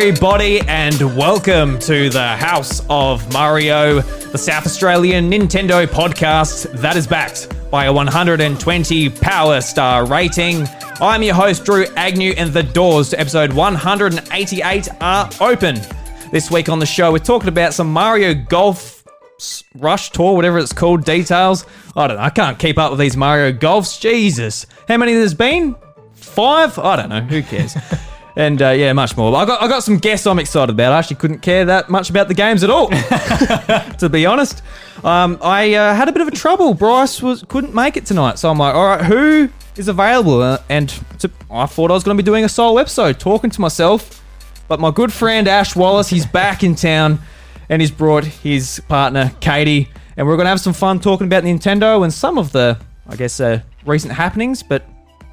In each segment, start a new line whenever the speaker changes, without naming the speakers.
everybody, and welcome to the House of Mario, the South Australian Nintendo podcast that is backed by a 120 Power Star rating. I'm your host, Drew Agnew, and the doors to episode 188 are open. This week on the show, we're talking about some Mario Golf Rush Tour, whatever it's called, details. I don't know, I can't keep up with these Mario Golfs. Jesus. How many there's been? Five? I don't know. Who cares? and uh, yeah, much more. I got I got some guests I'm excited about. I actually couldn't care that much about the games at all, to be honest. Um, I uh, had a bit of a trouble. Bryce was couldn't make it tonight, so I'm like, all right, who is available? Uh, and to, I thought I was going to be doing a solo episode, talking to myself. But my good friend Ash Wallace, he's back in town, and he's brought his partner Katy, and we're going to have some fun talking about Nintendo and some of the, I guess, uh, recent happenings. But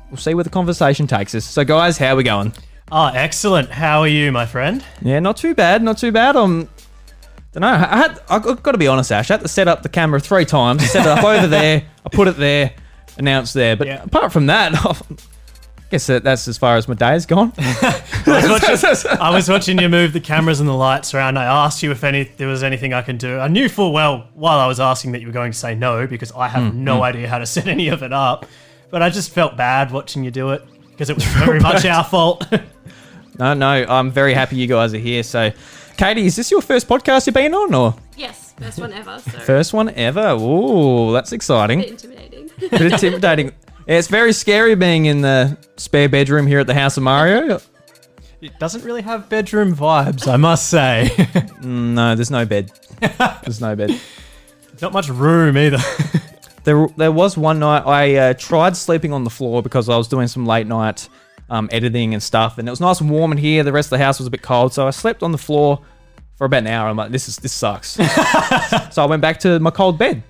we'll see where the conversation takes us. So, guys, how are we going?
Oh, excellent. How are you, my friend?
Yeah, not too bad, not too bad. Um, don't know. I had, I got to be honest, Ash. I had to set up the camera three times. Set it up over there. I put it there, announced there. But
Yeah.
apart from that, I guess that, that's as far as my day has gone.
I was, watching, I was watching you move the cameras and the lights around. I asked you if any there was anything I can do. I knew full well while I was asking that you were going to say no because I have mm, no mm. idea how to set any of it up. But I just felt bad watching you do it because it was very much our fault.
No, no. I'm very happy you guys are here. So, Katy, is this your first podcast you've been on, or
Yes, first one ever. So
first one ever? Ooh, that's
a bit
exciting.
intimidating.
bit intimidating. Yeah, it's very scary being in the spare bedroom here at the House of Mario.
it doesn't really have bedroom vibes, I must say.
No, there's no bed. There's no bed.
Not much room either.
There, there was one night I uh, tried sleeping on the floor because I was doing some late night um, editing and stuff, and it was nice and warm in here. The rest of the house was a bit cold, so I slept on the floor for about an hour. I'm like, this is this sucks. so I went back to my cold bed.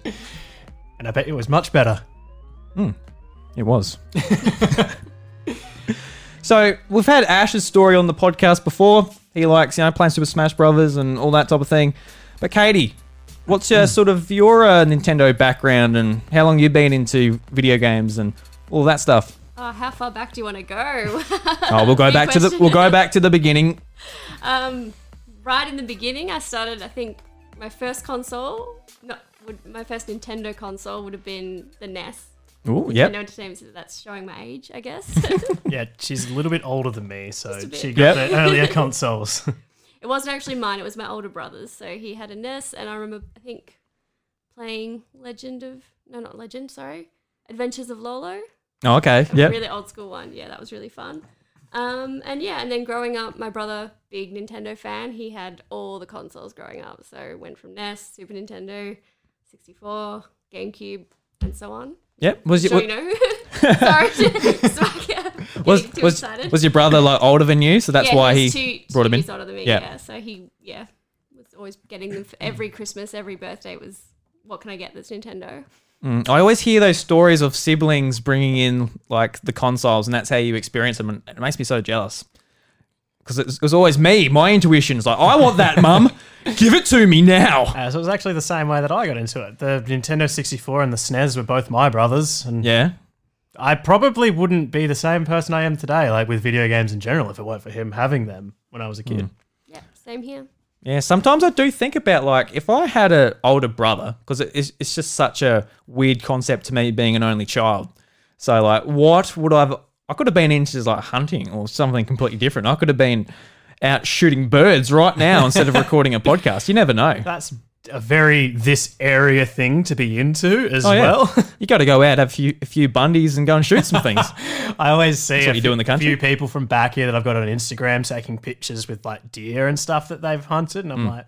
and I bet it was much better.
It was. so we've had Ash's story on the podcast before. He likes, you know, playing Super Smash Brothers and all that type of thing. But Katy, what's your sort of your uh, Nintendo background and how long you've been into video games and all that stuff?
Oh, how far back do you want to go?
Oh, we'll go
Big
back to the we'll go back to the beginning.
um, right in the beginning, I started. I think my first console, not would my first Nintendo console would have been the NES.
Oh,
yeah.
yep.
Entertainment System. That's showing my age, I guess.
Yeah, she's a little bit older than me, so
Just a bit.
she got
Yep.
the earlier consoles.
it wasn't actually mine. It was my older brother's. So he had a NES, and I remember I think playing Legend of no, not Legend. Sorry, Adventures of Lolo.
Oh, okay. Yeah.
Really old school one. Yeah, that was really fun. Um, and yeah, and then growing up, my brother, big Nintendo fan, he had all the consoles growing up. So went from NES, Super Nintendo, 64, GameCube, and so on.
Yep. Was
Sure,
you,
know. Sorry, smack yeah.
was
too
was
excited.
was your brother like older than you? So that's
yeah,
why he
two,
brought
two
him in.
older than me.
Yeah.
Yeah. so he yeah was always getting them for every Christmas, every birthday. Was what can I get that's Nintendo?
Mm, I always hear those stories of siblings bringing in like the consoles, and that's how you experience them, and it makes me so jealous. Because it, was- always me. My intuition's like, I want that, mum. Give it to me now.
Uh, so it was actually the same way that I got into it. The Nintendo 64 and the SNES were both my brothers, and
Yeah.
I probably wouldn't be the same person I am today, like with video games in general, if it weren't for him having them when I was a kid.
Yeah, same here.
Yeah, sometimes I do think about like if I had an older brother, because it's, it's just such a weird concept to me being an only child. So like, what would I have? I could have been into like hunting or something completely different. I could have been out shooting birds right now instead of recording a podcast. You never know.
That's a very this area thing to be into as
Oh, yeah.
well.
You got to go out, have a few, a few bundies, and go and shoot some things.
I always see
what
a
you do in the
few-
country.
few people from back here that I've got on Instagram taking pictures with like deer and stuff that they've hunted, and I'm
Hmm.
like,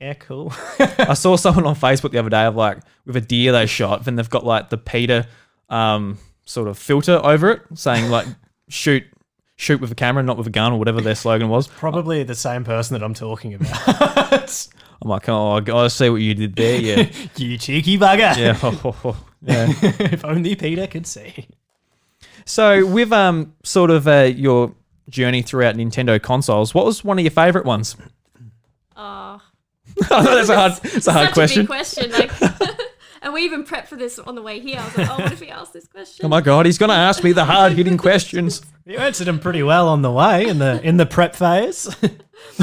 yeah, cool.
I saw someone on Facebook the other day of like with a deer they shot, and they've got like the PETA um, sort of filter over it, saying like shoot shoot with a camera, not with a gun, or whatever their slogan was.
Probably the same person that I'm talking about.
I'm like, oh, I gotta see what you did there. Yeah,
you cheeky bugger.
yeah, yeah.
if only PETA could see.
So with um sort of uh, your journey throughout Nintendo consoles, what was one of your favorite ones?
Oh,
I that's a hard, it's a hard
such
question.
a big question. Like, And we even prepped for this on the way here. I was like, oh, what if he asked this question?
Oh my god, he's gonna ask me the hard hitting questions.
You answered them pretty well on the way in the in the prep phase.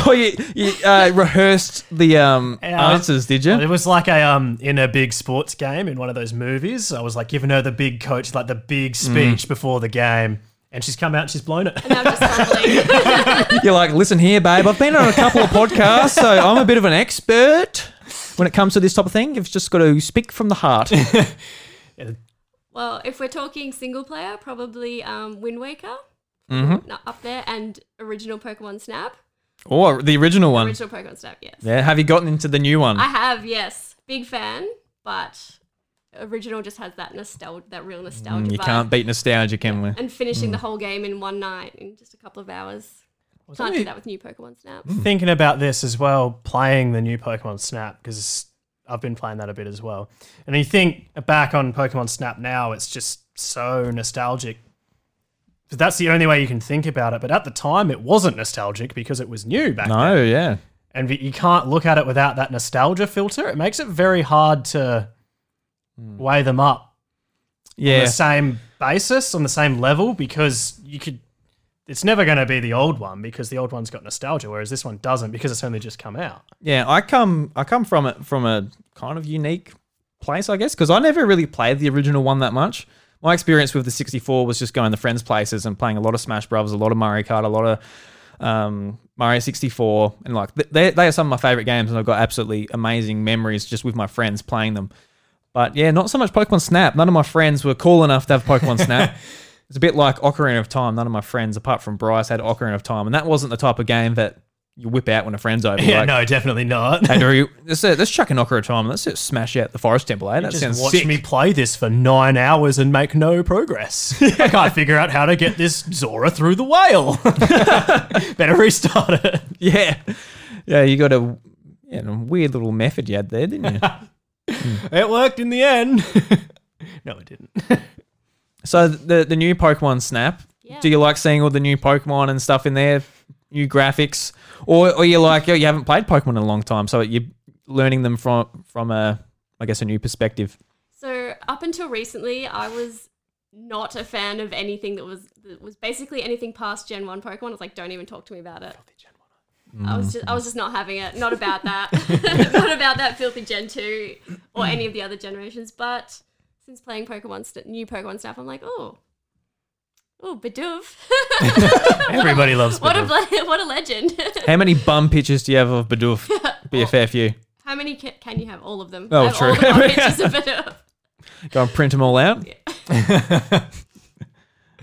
Oh, you, you uh, rehearsed the um,
Yeah.
answers, did you?
It was like a um in a big sports game in one of those movies. I was like giving her the big coach, like the big speech before the game, and she's come out and she's blown it.
And I'm just.
You're like, listen here, babe. I've been on a couple of podcasts, so I'm a bit of an expert when it comes to this type of thing. You've just got to speak from the heart.
well, if we're talking single player, probably um, Wind Waker.
Mm-hmm.
Up there. And original Pokemon Snap.
Or the original one.
Original Pokemon Snap, yes.
Yeah. Have you gotten into the new one?
I have, yes. Big fan, but original just has that nostalgia, that real nostalgia.
Mm, you
vibe.
can't beat nostalgia, can we?
And finishing the whole game in one night in just a couple of hours. Can't do that with new Pokemon Snap. Hmm.
Thinking about this as well, playing the new Pokemon Snap because I've been playing that a bit as well. And you think back on Pokemon Snap now, it's just so nostalgic. But that's the only way you can think about it. But at the time, it wasn't nostalgic because it was new back then.
No, yeah.
and you can't look at it without that nostalgia filter. It makes it very hard to hmm. weigh them up on
Yeah.
the same basis, on the same level, because you could. It's never going to be the old one because the old one's got nostalgia, whereas this one doesn't because it's only just come out.
Yeah, I come I come from it from a kind of unique place, I guess, because I never really played the original one that much. My experience with the 64 was just going to friends' places and playing a lot of Smash Brothers, a lot of Mario Kart, a lot of um, Mario 64, and like they they are some of my favorite games, and I've got absolutely amazing memories just with my friends playing them. But yeah, not so much Pokemon Snap. None of my friends were cool enough to have Pokemon Snap. It's a bit like Ocarina of Time. None of my friends, apart from Bryce, had Ocarina of Time, and that wasn't the type of game that you whip out when a friend's over.
Yeah,
like,
no, definitely not.
Hey, Drew, let's, uh, let's chuck an Ocarina of Time. Let's just smash out the Forest Temple, eh? That
Just
sounds
watch
sick.
me play this for nine hours and make no progress. I can't figure out how to get this Zora through the whale. Better restart it.
Yeah, yeah. You got a, yeah, a weird little method you had there, didn't you?
It worked in the end. no, it didn't.
So the the new Pokemon Snap.
Yeah.
Do you like seeing all the new Pokemon and stuff in there, new graphics, or or you like you haven't played Pokemon in a long time, so you're learning them from from a I guess a new perspective.
So up until recently, I was not a fan of anything that was that was basically anything past Gen One Pokemon. I was like, don't even talk to me about it. I was just I was just not having it. Not about that. not about that filthy Gen Two or any of the other generations. But since playing Pokemon St- new Pokemon stuff, I'm like, oh, oh, Bidoof.
Everybody loves
what a
Bidoof.
ble- what a legend.
How many bum pictures do you have of Bidoof? Be a fair few.
How many ca- can you have? All of them.
Oh,
I have
true.
All the more pictures of Bidoof.
Go and print them all out.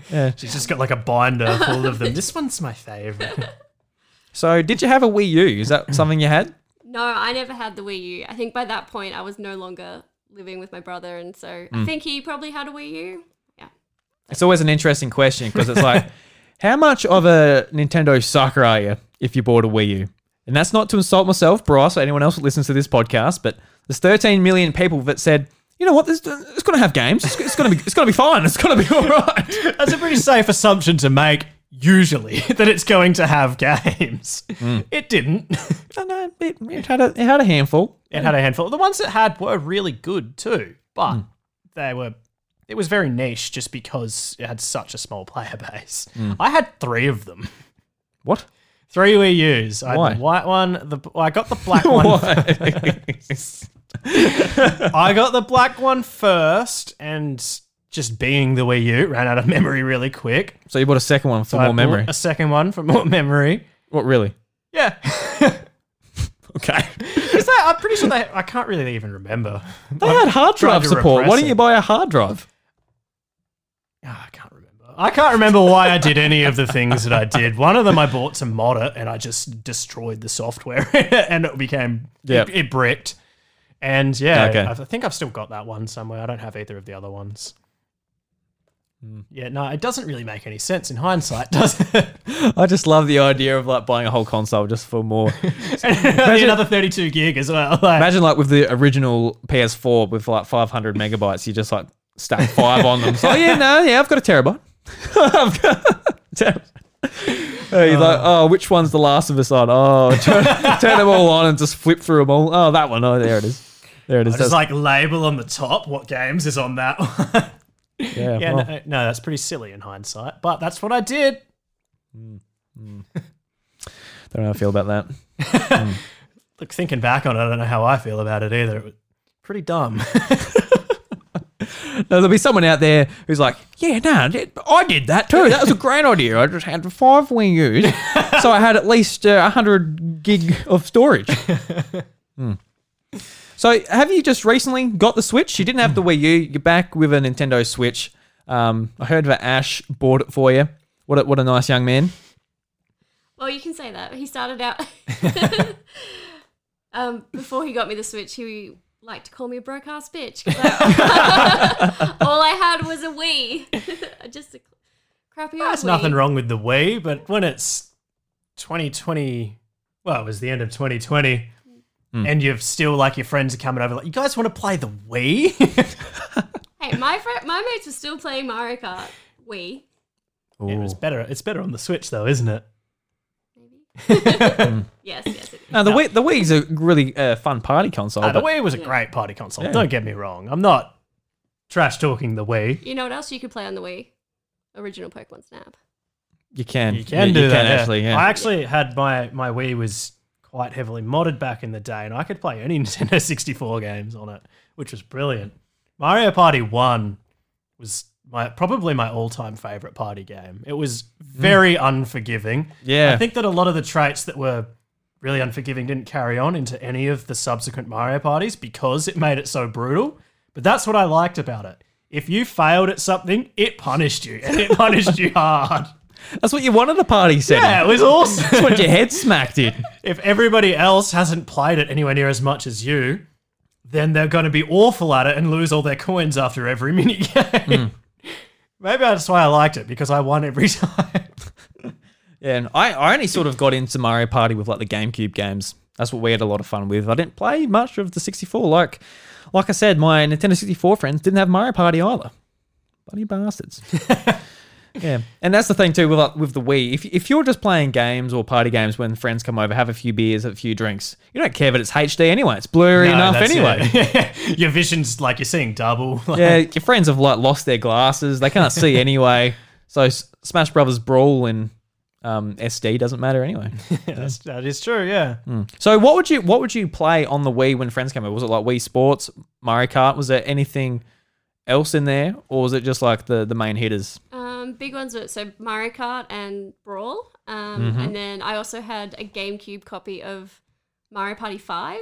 yeah.
She's just got like a binder full of them. This one's my favorite.
So, did you have a Wii U? Is that something you had?
No, I never had the Wii U. I think by that point I was no longer living with my brother, and so
Hmm.
I think he probably had a Wii U. Yeah.
It's always an interesting question because it's like, how much of a Nintendo sucker are you if you bought a Wii U? And that's not to insult myself, Bryce, or anyone else that listens to this podcast, but there's 13 million people that said, you know what, this, it's going to have games. It's, it's going to be, it's going to be fine. It's going to be all right.
That's a pretty safe assumption to make, usually, that it's going to have games. Hmm. It didn't.
no, no, it, it had a, it had a handful.
It had a handful. The ones it had were really good too, but hmm. they were. It was very niche just because it had such a small player base. Hmm. I had three of them.
What?
Three Wii U's. I
Why?
had the white one. The well, I got the black one. I got the black one first, and just being the Wii U ran out of memory really quick.
so you bought a second one for
So I
more
bought
memory.
A second one for more memory.
What, really?
Yeah.
Okay.
I'm pretty sure they. I can't really even remember.
They had hard drive
to
support. Why
repress
didn't you
it.
buy a hard drive?
Ah, I can't remember. I can't remember why I did any of the things that I did. One of them I bought to mod it, and I just destroyed the software, and it became
Yep.
it, it bricked. And yeah,
Okay.
I, I think I've still got that one somewhere. I don't have either of the other ones.
Hmm.
Yeah, no, it doesn't really make any sense in hindsight, does it?
I just love the idea of like buying a whole console just for more.
imagine, Another 32 gig as well. Like,
Imagine like with the original PS4 with like 500 megabytes, you just like stack five on them. So oh, yeah, no, yeah, I've got a terabyte. I've got a terabyte. Uh, you're like, oh, which one's the Last of Us on? Oh, turn, turn them all on and just flip through them all. Oh, that one. Oh, there it is. There it is.
Just like label on the top what games is on that one.
Yeah,
yeah,
well,
no, no, that's pretty silly in hindsight, but that's what I did.
don't know how I feel about that.
Look, thinking back on it, I don't know how I feel about it either. It was pretty dumb.
No, there'll be someone out there who's like, yeah, no, I did that too. That was a great idea. I just had five Wii U's, so I had at least uh, 100 gig of storage. Hmm. So, have you just recently got the Switch? You didn't have the Wii U. You're back with a Nintendo Switch. Um, I heard that Ash bought it for you. What a, what a nice young man.
Well, you can say that. He started out um, before he got me the Switch. He liked to call me a broke ass bitch. 'cause I- all I had was a Wii, just a crappy old
There's nothing wrong with the Wii, but when it's 2020, well, it was the end of 2020, and you've still like your friends are coming over, like, you guys want to play the Wii?
Hey, my friend, my mates were still playing Mario Kart Wii.
Yeah, it's better. It's better on the Switch, though, isn't it? Maybe.
Yes, yes. It is.
No, the Wii, the Wii's a really uh, fun party console.
Uh, the Wii was a
Yeah.
great party console.
Yeah.
Don't get me wrong. I'm not trash talking the Wii.
You know what else you could play on the Wii? Original Pokemon Snap.
you can,
You can
you,
do
you
that.
can actually. Yeah.
I actually had my my Wii was quite heavily modded back in the day, and I could play any Nintendo 64 games on it, which was brilliant. Mario Party One was my probably my all time favorite party game. It was hmm. very unforgiving.
Yeah.
I think that a lot of the traits that were really unforgiving didn't carry on into any of the subsequent Mario parties because it made it so brutal. But that's what I liked about it. If you failed at something, it punished you, and it punished you hard.
That's what you wanted a party setting.
Yeah, it was awesome.
That's what your head smacked in.
if everybody else hasn't played it anywhere near as much as you, then they're going to be awful at it and lose all their coins after every mini game. Hmm. Maybe that's why I liked it because I won every time.
Yeah, and I, I only sort of got into Mario Party with like the GameCube games. That's what we had a lot of fun with. I didn't play much of the 64. Like like I said, my Nintendo 64 friends didn't have Mario Party either. Bloody bastards. Yeah, and that's the thing too with like, with the Wii. If if you're just playing games or party games when friends come over, have a few beers, have a few drinks, you don't care that it's HD anyway. It's blurry
No,
enough
that's
anyway.
it. Your vision's like you're seeing double.
yeah, your friends have like lost their glasses. They can't see anyway. So S- Smash Brothers Brawl and um, SD doesn't matter anyway.
That's, that is true, yeah.
So what would you what would you play on the Wii when friends came over? Was it like Wii Sports, Mario Kart? Was there anything else in there, or was it just like the the main hitters?
Um, big ones were so Mario Kart and Brawl. Um,
Mm-hmm.
And then I also had a GameCube copy of Mario Party 5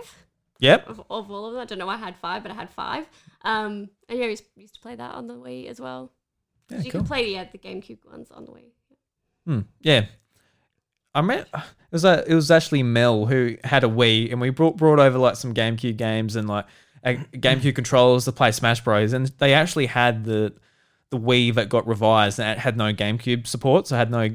Yep.
of, of all of them. I don't know why I had five, but I had five. Um, and yeah, I used, to play that on the Wii as well.
Yeah,
you
cool.
could play yeah, the GameCube ones on the Wii.
Hmm, yeah. I met it was a, it was actually Mel who had a Wii, and we brought brought over like some GameCube games and like GameCube controllers to play Smash Bros. And they actually had the the Wii that got revised and it had no GameCube support, so it had no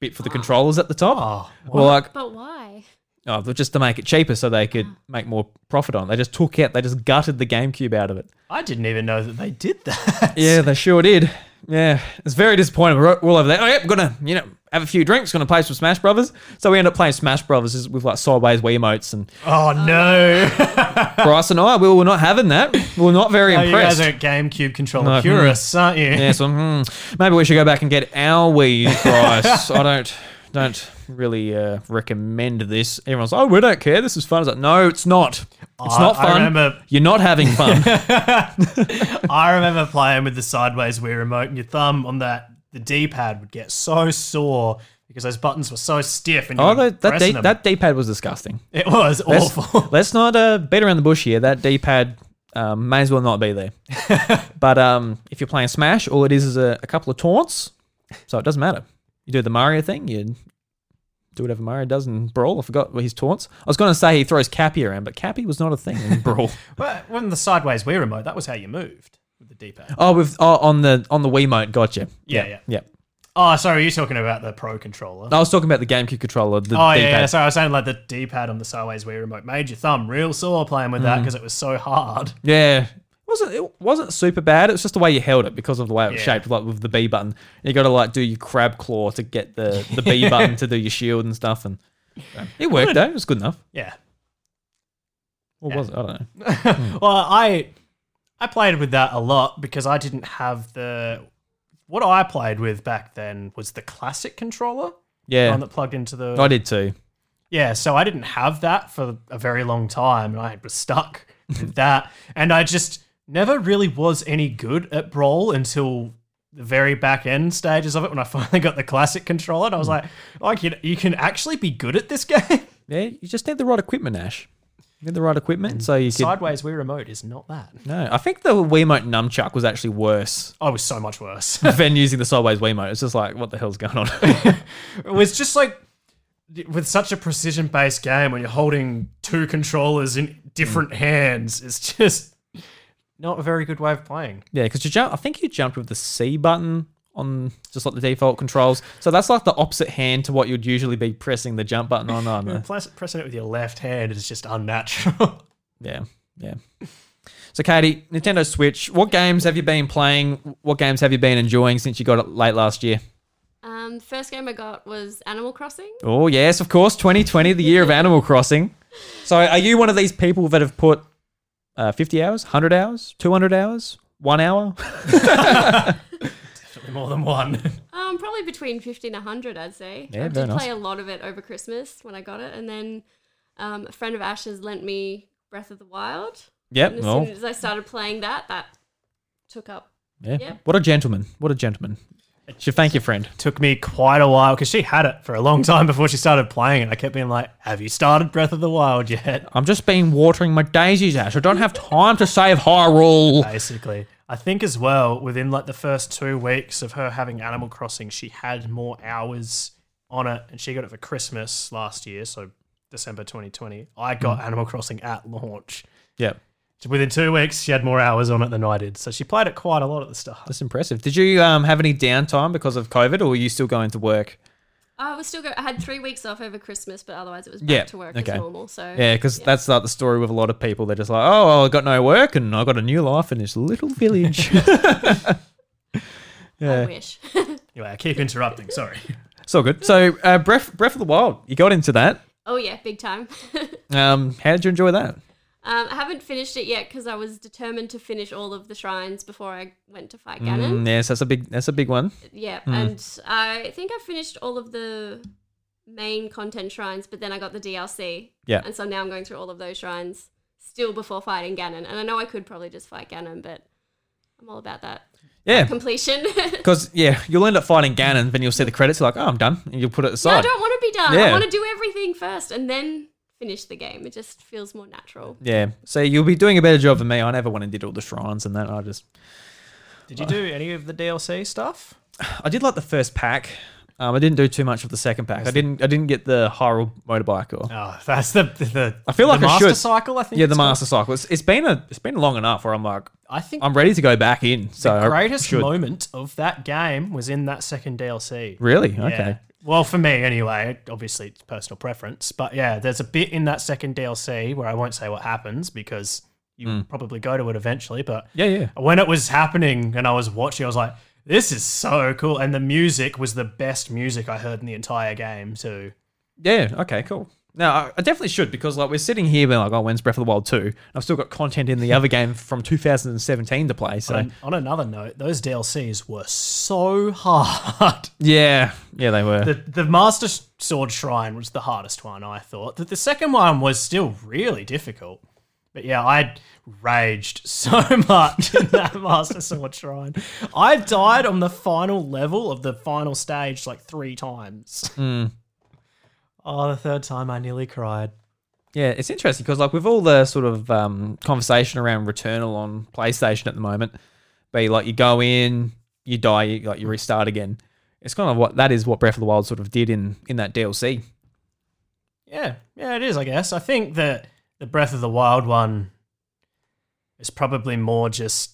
bit for the controllers at the top.
Oh,
well, like
But why?
oh, just to make it cheaper so they could ah. make more profit on. it. They just took out, they just gutted the GameCube out of it.
I didn't even know that they did that.
Yeah, they sure did. Yeah, it's very disappointing. We're all over there. Oh, yep, gonna you know have a few drinks. Gonna play some Smash Brothers. So we end up playing Smash Brothers with like sideways Wiimotes, and
Oh, no.
Bryce and I, we were not having that. We were not very
Oh, you guys
impressed.
are GameCube controller
No,
purists, aren't you?
yeah, so hmm, maybe we should go back and get our Wii, Bryce. I don't don't really uh, recommend this. Everyone's like, oh, we don't care. This is fun. It's like, no, it's not. It's
I-
not
I
fun.
remember-
You're not having fun.
I remember playing with the sideways Wii remote, and your thumb on that the D pad would get so sore because those buttons were so stiff. And
oh, that D,
them.
that D-pad was disgusting.
it was
Let's,
awful.
let's not uh, beat around the bush here. That D-pad um, may as well not be there. but um, if you're playing Smash, all it is is a, a couple of taunts, so it doesn't matter. You do the Mario thing, you do whatever Mario does in Brawl. I forgot what his taunts. I was going to say he throws Cappy around, but Cappy was not a thing in Brawl.
Well, when the sideways Wii remote, that was how you moved with the D pad.
oh, with oh, on the on the Wiimote, gotcha.
Yeah, yeah.
yeah.
Oh, sorry, you're talking about the Pro controller.
I was talking about the GameCube controller. The
Oh yeah,
D-pad.
yeah, sorry. I was saying like the D pad on the sideways Wii remote made your thumb real sore playing with that
mm-hmm.
because it was so hard.
Yeah. It wasn't it wasn't super bad. It was just the way you held it because of the way it was
Yeah.
shaped, like with the B button. You got to like do your crab claw to get the the B button to do your shield and stuff, and so, it worked though. It was good enough.
Yeah.
What was it? I don't know. Hmm.
Well, I I played with that a lot because I didn't have the what I played with back then was the classic controller, the
Yeah,
one that plugged into the
I did too.
Yeah, so I didn't have that for a very long time, and I was stuck with that, and I just never really was any good at Brawl until the very back end stages of it when I finally got the classic controller, and I was hmm. like, "Oh, you, you can actually be good at this game."
Yeah, you just need the right equipment, Ash. You need the right equipment, so you could.
Sideways Wii Remote is not that.
No, I think the Wiimote nunchuck was actually worse oh,
I was so much worse.
than using the sideways Wiimote. It's just like, what the hell's going on?
It was just like with such a precision based game when you're holding two controllers in different mm. hands, it's just not a very good way of playing.
yeah, because you jump. I think you jumped with the C button on just like the default controls. So that's like the opposite hand to what you'd usually be pressing the jump button on. on the,
Press- Pressing it with your left hand is just unnatural.
yeah, yeah. So, Katy, Nintendo Switch. What games have you been playing? What games have you been enjoying since you got it late last year?
Um, the first game I got was Animal Crossing.
Oh yes, of course, 2020, the year of Animal Crossing. So, are you one of these people that have put uh, 50 hours, 100 hours, 200 hours, one hour?
Definitely more than one.
Um, probably between 50 and 100, I'd say.
Yeah,
I
very
did
nice.
play a lot of it over Christmas when I got it. And then um, a friend of Ash's lent me Breath of the Wild.
Yep.
And as
Oh,
soon as I started playing that, that took up.
yeah.
yeah.
What a gentleman. What a gentleman. Should thank your friend.
Took me quite a while because she had it for a long time before she started playing it. I kept being like, Have you started Breath of the Wild yet?
I'm just been watering my daisies, Ash. I don't have time to save Hyrule.
Basically. I think as well, within like the first two weeks of her having Animal Crossing, she had more hours on it and she got it for Christmas last year, so December 2020. I got Animal Crossing at launch.
Yep.
Within two weeks, she had more hours on it than I did. So she played it quite a lot at the start.
That's impressive. Did you um, have any downtime because of COVID, or were you still going to work?
I was still go- I had three weeks off over Christmas, but otherwise it was back
Yeah,
to work
okay.
as normal. So
Yeah, because that's like the story with a lot of people. They're just like, oh, well, I got no work and I got a new life in this little village.
I
yeah,
wish.
Anyway, I keep interrupting. Sorry.
it's all good. So, uh, Breath, Breath of the Wild, you got into that.
oh yeah, big time.
Um, how did you enjoy that?
Um, I haven't finished it yet because I was determined to finish all of the shrines before I went to fight Ganon.
Mm, yes, that's a big, that's a big one.
Yeah, and I think I finished all of the main content shrines, but then I got the DLC.
Yeah.
And so now I'm going through all of those shrines still before fighting Ganon. And I know I could probably just fight Ganon, but I'm all about that
Yeah,
completion.
because yeah, you'll end up fighting Ganon, then you'll see the credits, you're like, oh, I'm done, and you'll put it aside.
no, I don't want to be done.
Yeah.
I want to do everything first and then finish the game. It just feels more natural.
yeah, so you'll be doing a better job than me. I never went and did all the shrines and that. I just,
Did you do any of the DLC stuff?
I did like the first pack. Um, I didn't do too much of the second pack. I didn't. I didn't get the Hyrule motorbike or
Oh, that's the the.
I feel like
the
I
master
should.
cycle. I think.
yeah,
it's
the
called.
master cycle. It's, it's been a. It's been long enough where I'm like,
I think
I'm ready to go back in. So
the greatest moment of that game was in that second DLC.
Really?
Yeah.
Okay.
Well, for me anyway. Obviously, it's personal preference, but yeah, there's a bit in that second DLC where I won't say what happens because you will probably go to it eventually. But
Yeah, yeah.
when it was happening and I was watching, I was like, "This is so cool!" And the music was the best music I heard in the entire game too.
Yeah. Okay. Cool. Now I, definitely should because like we're sitting here being like, oh, when's Breath of the Wild two? I've still got content in the other game from 2017 to play. So
On, on another note, those DLCs were so hard.
yeah, yeah, they were.
The the Master Sword Shrine was the hardest one, I thought. The, the second one was still really difficult. But yeah, I raged so much in that Master Sword Shrine. I died on the final level of the final stage like three times. Hmm. Oh, the third time I nearly cried.
Yeah, it's interesting because like with all the sort of um, conversation around Returnal on PlayStation at the moment, be like you go in, you die, you, like you restart again. It's kind of what that is what Breath of the Wild sort of did in in that DLC.
Yeah, yeah, it is, I guess. I think that the Breath of the Wild one is probably more just.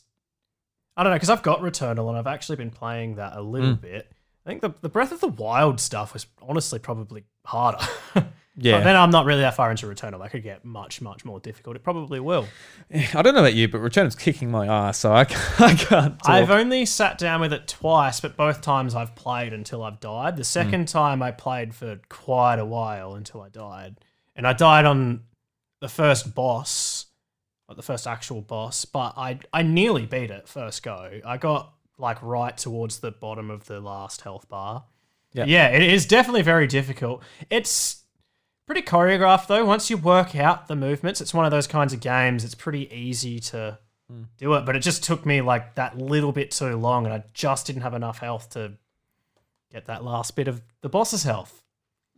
I don't know, because I've got Returnal and I've actually been playing that a little
Mm.
bit. I think the, the Breath of the Wild stuff was honestly probably harder.
Yeah.
But then I'm not really that far into Returnal. That could get much, much more difficult. It probably will.
I don't know about you, but Returnal's kicking my ass, so I can't. I can't talk.
I've only sat down with it twice, but both times I've played until I've died. The second
Mm.
time I played for quite a while until I died. And I died on the first boss like the first actual boss, but I I nearly beat it first go. I got like right towards the bottom of the last health bar.
Yeah.
Yeah, it is definitely very difficult. It's pretty choreographed though. Once you work out the movements, it's one of those kinds of games. It's pretty easy to hmm. do it, but it just took me like that little bit too long, and I just didn't have enough health to get that last bit of the boss's health.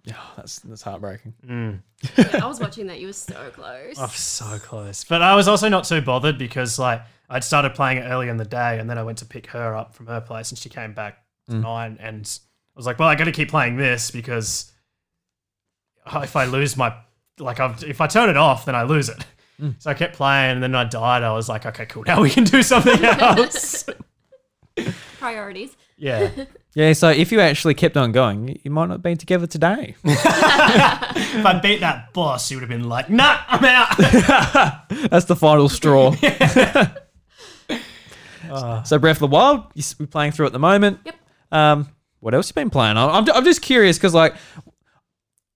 Yeah, that's that's heartbreaking. Mm.
Yeah, I was watching that. You were so close.
Oh, so close. But I was also not too bothered because like I'd started playing it early in the day and then I went to pick her up from her place and she came back to mm. nine and I was like, well, I got to keep playing this because if I lose my like I've, if I turn it off, then I lose it. Mm. So I kept playing and then I died. I was like, okay, cool. Now we can do something else.
Priorities.
yeah.
Yeah, so if you actually kept on going, you- you might not have been together today.
If I beat that boss, you would have been like, nah, I'm out.
That's the final straw. So Breath of the Wild, you s- we're playing through at the moment.
Yep.
Um, what else you been playing? I'm, I'm, I'm just curious because like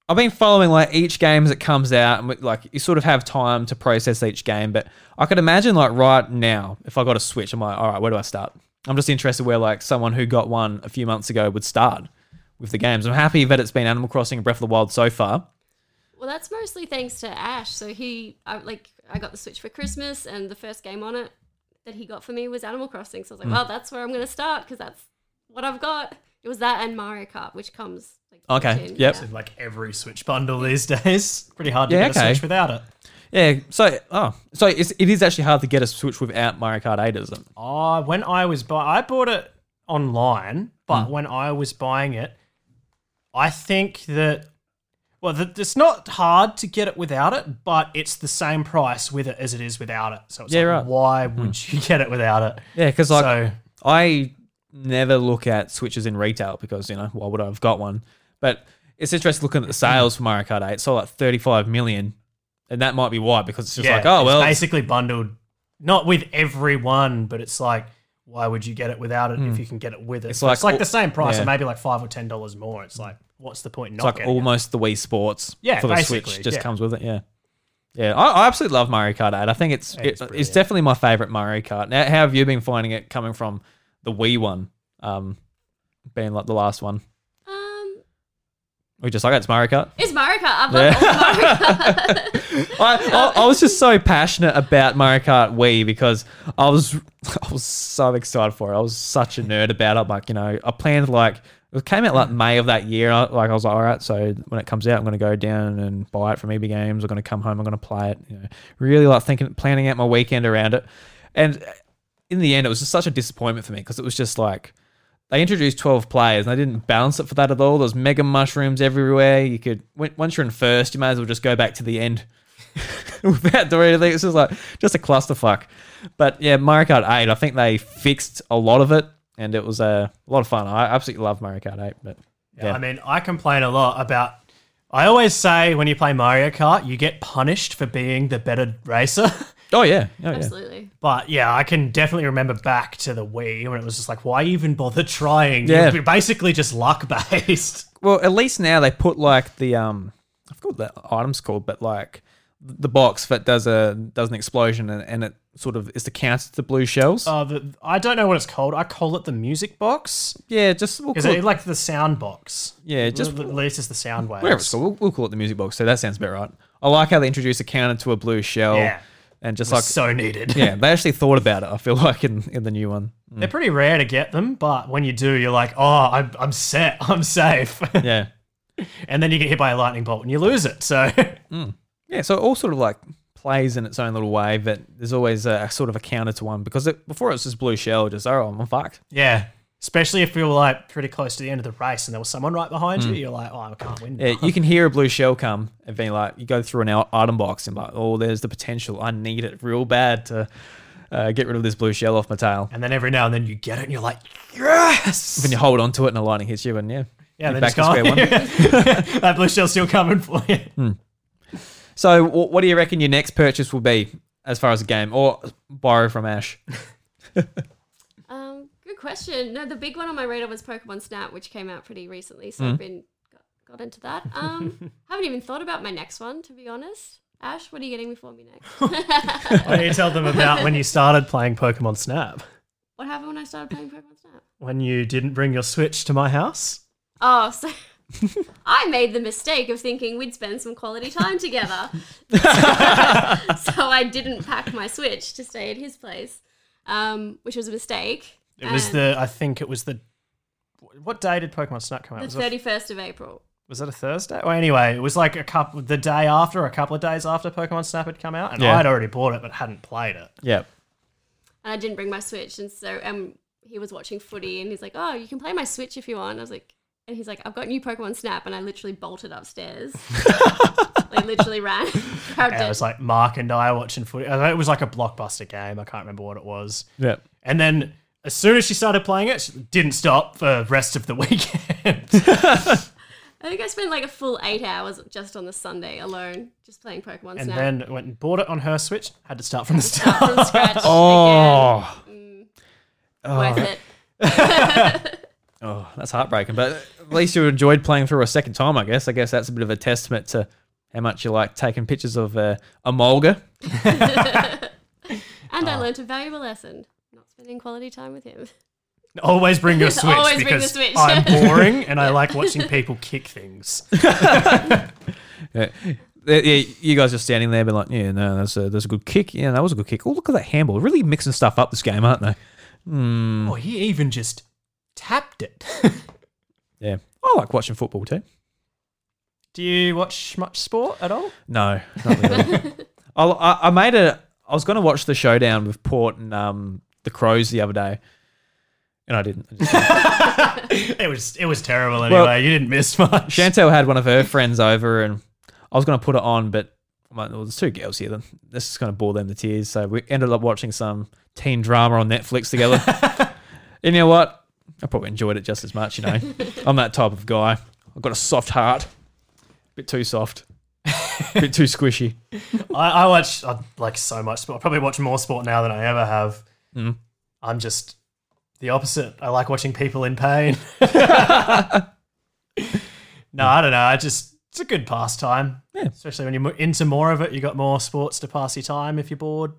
I've been following like each game as it comes out, and like you sort of have time to process each game. But I could imagine like right now, if I got a Switch, I'm like, all right, where do I start? I'm just interested where like someone who got one a few months ago would start with the games. I'm happy that it's been Animal Crossing and Breath of the Wild so far.
Well, that's mostly thanks to Ash. So he, I, like, I got the Switch for Christmas, and the first game on it that he got for me was Animal Crossing. So I was like,
Hmm.
well, that's where I'm going to start because that's what I've got. It was that and Mario Kart, which comes like
Okay,
built in,
yep.
yeah.
like every Switch bundle these days. Pretty hard to
Yeah,
get a. Switch without it.
Yeah, so oh, so it's, it is actually hard to get a Switch without Mario Kart 8, isn't it?
Oh, when I was buy, I bought it online, but when I was buying it, I think that well, the, it's not hard to get it without it, but it's the same price with it as it is without it. So it's
Yeah,
like,
right.
why would you get it without it?
Yeah, because like
so
I never look at Switches in retail because you know why would I have got one? But it's interesting looking at the sales for Mario Kart 8. It's all like 35 million, and that might be why because it's just
yeah,
like oh
it's
well,
basically bundled, not with everyone, but it's like. Why would you get it without it if you can get it with it?
Hmm. It's like
like, it's like the same price,
yeah.
or maybe like five or ten dollars more. It's like, what's the point? in
it's like
getting it?
almost the Wii Sports
Yeah,
for the Switch just
yeah.
comes with it. Yeah, yeah. I, I absolutely love Mario Kart 8. I think it's
It's
it- it's, definitely my favorite Mario Kart. Now, how have you been finding it coming from the Wii one, um, being like the last one?
Um,
We just like it's Mario Kart.
it's Mario Kart. I've loved all Mario Kart.
I, I, I was just so passionate about Mario Kart Wii because I was I was so excited for it. I was such a nerd about it. Like you know, I planned like it came out like May of that year. Like I was like, all right, so when it comes out, I'm going to go down and buy it from EB Games. I'm going to come home. I'm going to play it. You know, really like thinking, planning out my weekend around it. And uh, in the end, it was just such a disappointment for me because it was just like they introduced 12 players and they didn't balance it for that at all. There's mega mushrooms everywhere. You could once you're in first, you may as well just go back to the end without doing anything. It's just like just a clusterfuck. But yeah, Mario Kart 8, I think they fixed a lot of it and it was uh, a lot of fun. I absolutely love Mario Kart 8, but
Yeah,
yeah.
I mean, I complain a lot about. I always say when you play Mario Kart, you get punished for being the better racer.
oh yeah, oh, yeah.
Absolutely.
but yeah, I can definitely remember back to the Wii when it was just like, why even bother trying?
Yeah.
You're basically just luck based.
Well, at least now they put like the um, I forgot what the item's called, but like the box that does a does an explosion and, and it sort of is to counter to blue shells.
Uh, the, I don't know what it's called. I call it the music box
yeah, just we'll call
it
it,
like the sound box.
yeah, just
at least it's the sound waves.
whatever it's called. We'll, we'll call it the music box. So that sounds about right. I like how they introduce a counter to a blue shell.
Yeah.
and just like
so needed.
yeah, they actually thought about it. I feel like in in the new one.
They're pretty rare to get them, but when you do, you're like, oh, I'm, I'm set. I'm safe.
Yeah,
and then you get hit by a lightning bolt and you lose it. So
yeah. So it all sort of like plays in its own little way, but there's always a, sort of a counter to one because it, before it was just blue shell, just oh, I'm fucked.
yeah, especially if you're like pretty close to the end of the race and there was someone right behind you, you're like, oh, I can't win.
Hmm. Yeah, you can hear a blue shell come and be like, you go through an item box and like, oh, there's the potential. I need it real bad to uh, get rid of this blue shell off my tail.
And then every now and then you get it and you're like, yes.
Then you hold on to it and the lightning hits you, and yeah,
yeah,
you're
then
back
it's
to
gone.
square one.
that blue shell's still coming for you.
So, what do you reckon your next purchase will be as far as a game, or borrow from Ash?
Um, good question. No, the big one on my radar was Pokemon Snap, which came out pretty recently, so I've been got, got into that. Um, haven't even thought about my next one to be honest. Ash, what are you getting me for me next?
Why don't you tell them about when you started playing Pokemon Snap?
what happened when I started playing Pokemon Snap?
When you didn't bring your Switch to my house?
Oh, so I made the mistake of thinking we'd spend some quality time together. so I didn't pack my Switch to stay at his place, um, which was a mistake.
It was
And
the, I think it was the, what day did Pokemon Snap come out?
the
Was it,
thirty first of April.
was it a Thursday? Well, anyway, it was like a couple, the day after, a couple of days after Pokemon Snap had come out, and
Yeah.
I'd already bought it but hadn't played it.
Yeah.
and I didn't bring my Switch, and so um, he was watching footy, and he's like, "Oh, you can play my Switch if you want." I was like, and he's like, "I've got new Pokemon Snap," and I literally bolted upstairs, like literally ran, grabbed
Yeah,
it.
it was like Mark and I watching footy. I think It was like a blockbuster game. I can't remember what it was.
Yeah.
And then as soon as she started playing it, she didn't stop for the rest of the weekend.
I think I spent like a full eight hours just on the Sunday alone, just playing Pokemon Snap.
and
Snap.
then went and bought it on her Switch. Had to start from the
Start
start.
from scratch.
Oh.
again. Mm.
Oh.
Worth it.
Oh, that's heartbreaking. But at least you enjoyed playing through a second time, I guess. I guess that's a bit of a testament to how much you like taking pictures of uh, a Mulga.
And
Ah.
I learnt a valuable lesson: not spending quality time with him.
Always bring your Switch
Always bring the
because
Switch.
I'm boring and I like watching people kick things.
Yeah. Yeah, yeah, you guys are standing there, being like, "Yeah, no, that's a that's a good kick. Yeah, that was a good kick. Oh, look at that handball! Really mixing stuff up this game, aren't they? Hmm.
Oh, he even just tapped it.
Yeah, I like watching football too.
Do you watch much sport at all?
No, not really. I, I I made a. I was going to watch the showdown with Port and um the Crows the other day, and I didn't. I didn't.
it was it was terrible anyway.
Well-
you didn't miss much.
Chantel had one of her friends over, and I was going to put it on, but I'm like, well, there's two girls here. Then this is going to bore them to tears. So we ended up watching some teen drama on Netflix together. and you know what? I probably enjoyed it just as much. You know, I'm that type of guy. I've got a soft heart, bit too soft, bit too squishy.
I, I watch I like so much sport. I probably watch more sport now than I ever have.
Mm.
I'm just the opposite. I like watching people in pain. no, I don't know. I just it's a good pastime.
Yeah.
Especially when you're into more of it, you got more sports to pass your time if you're bored.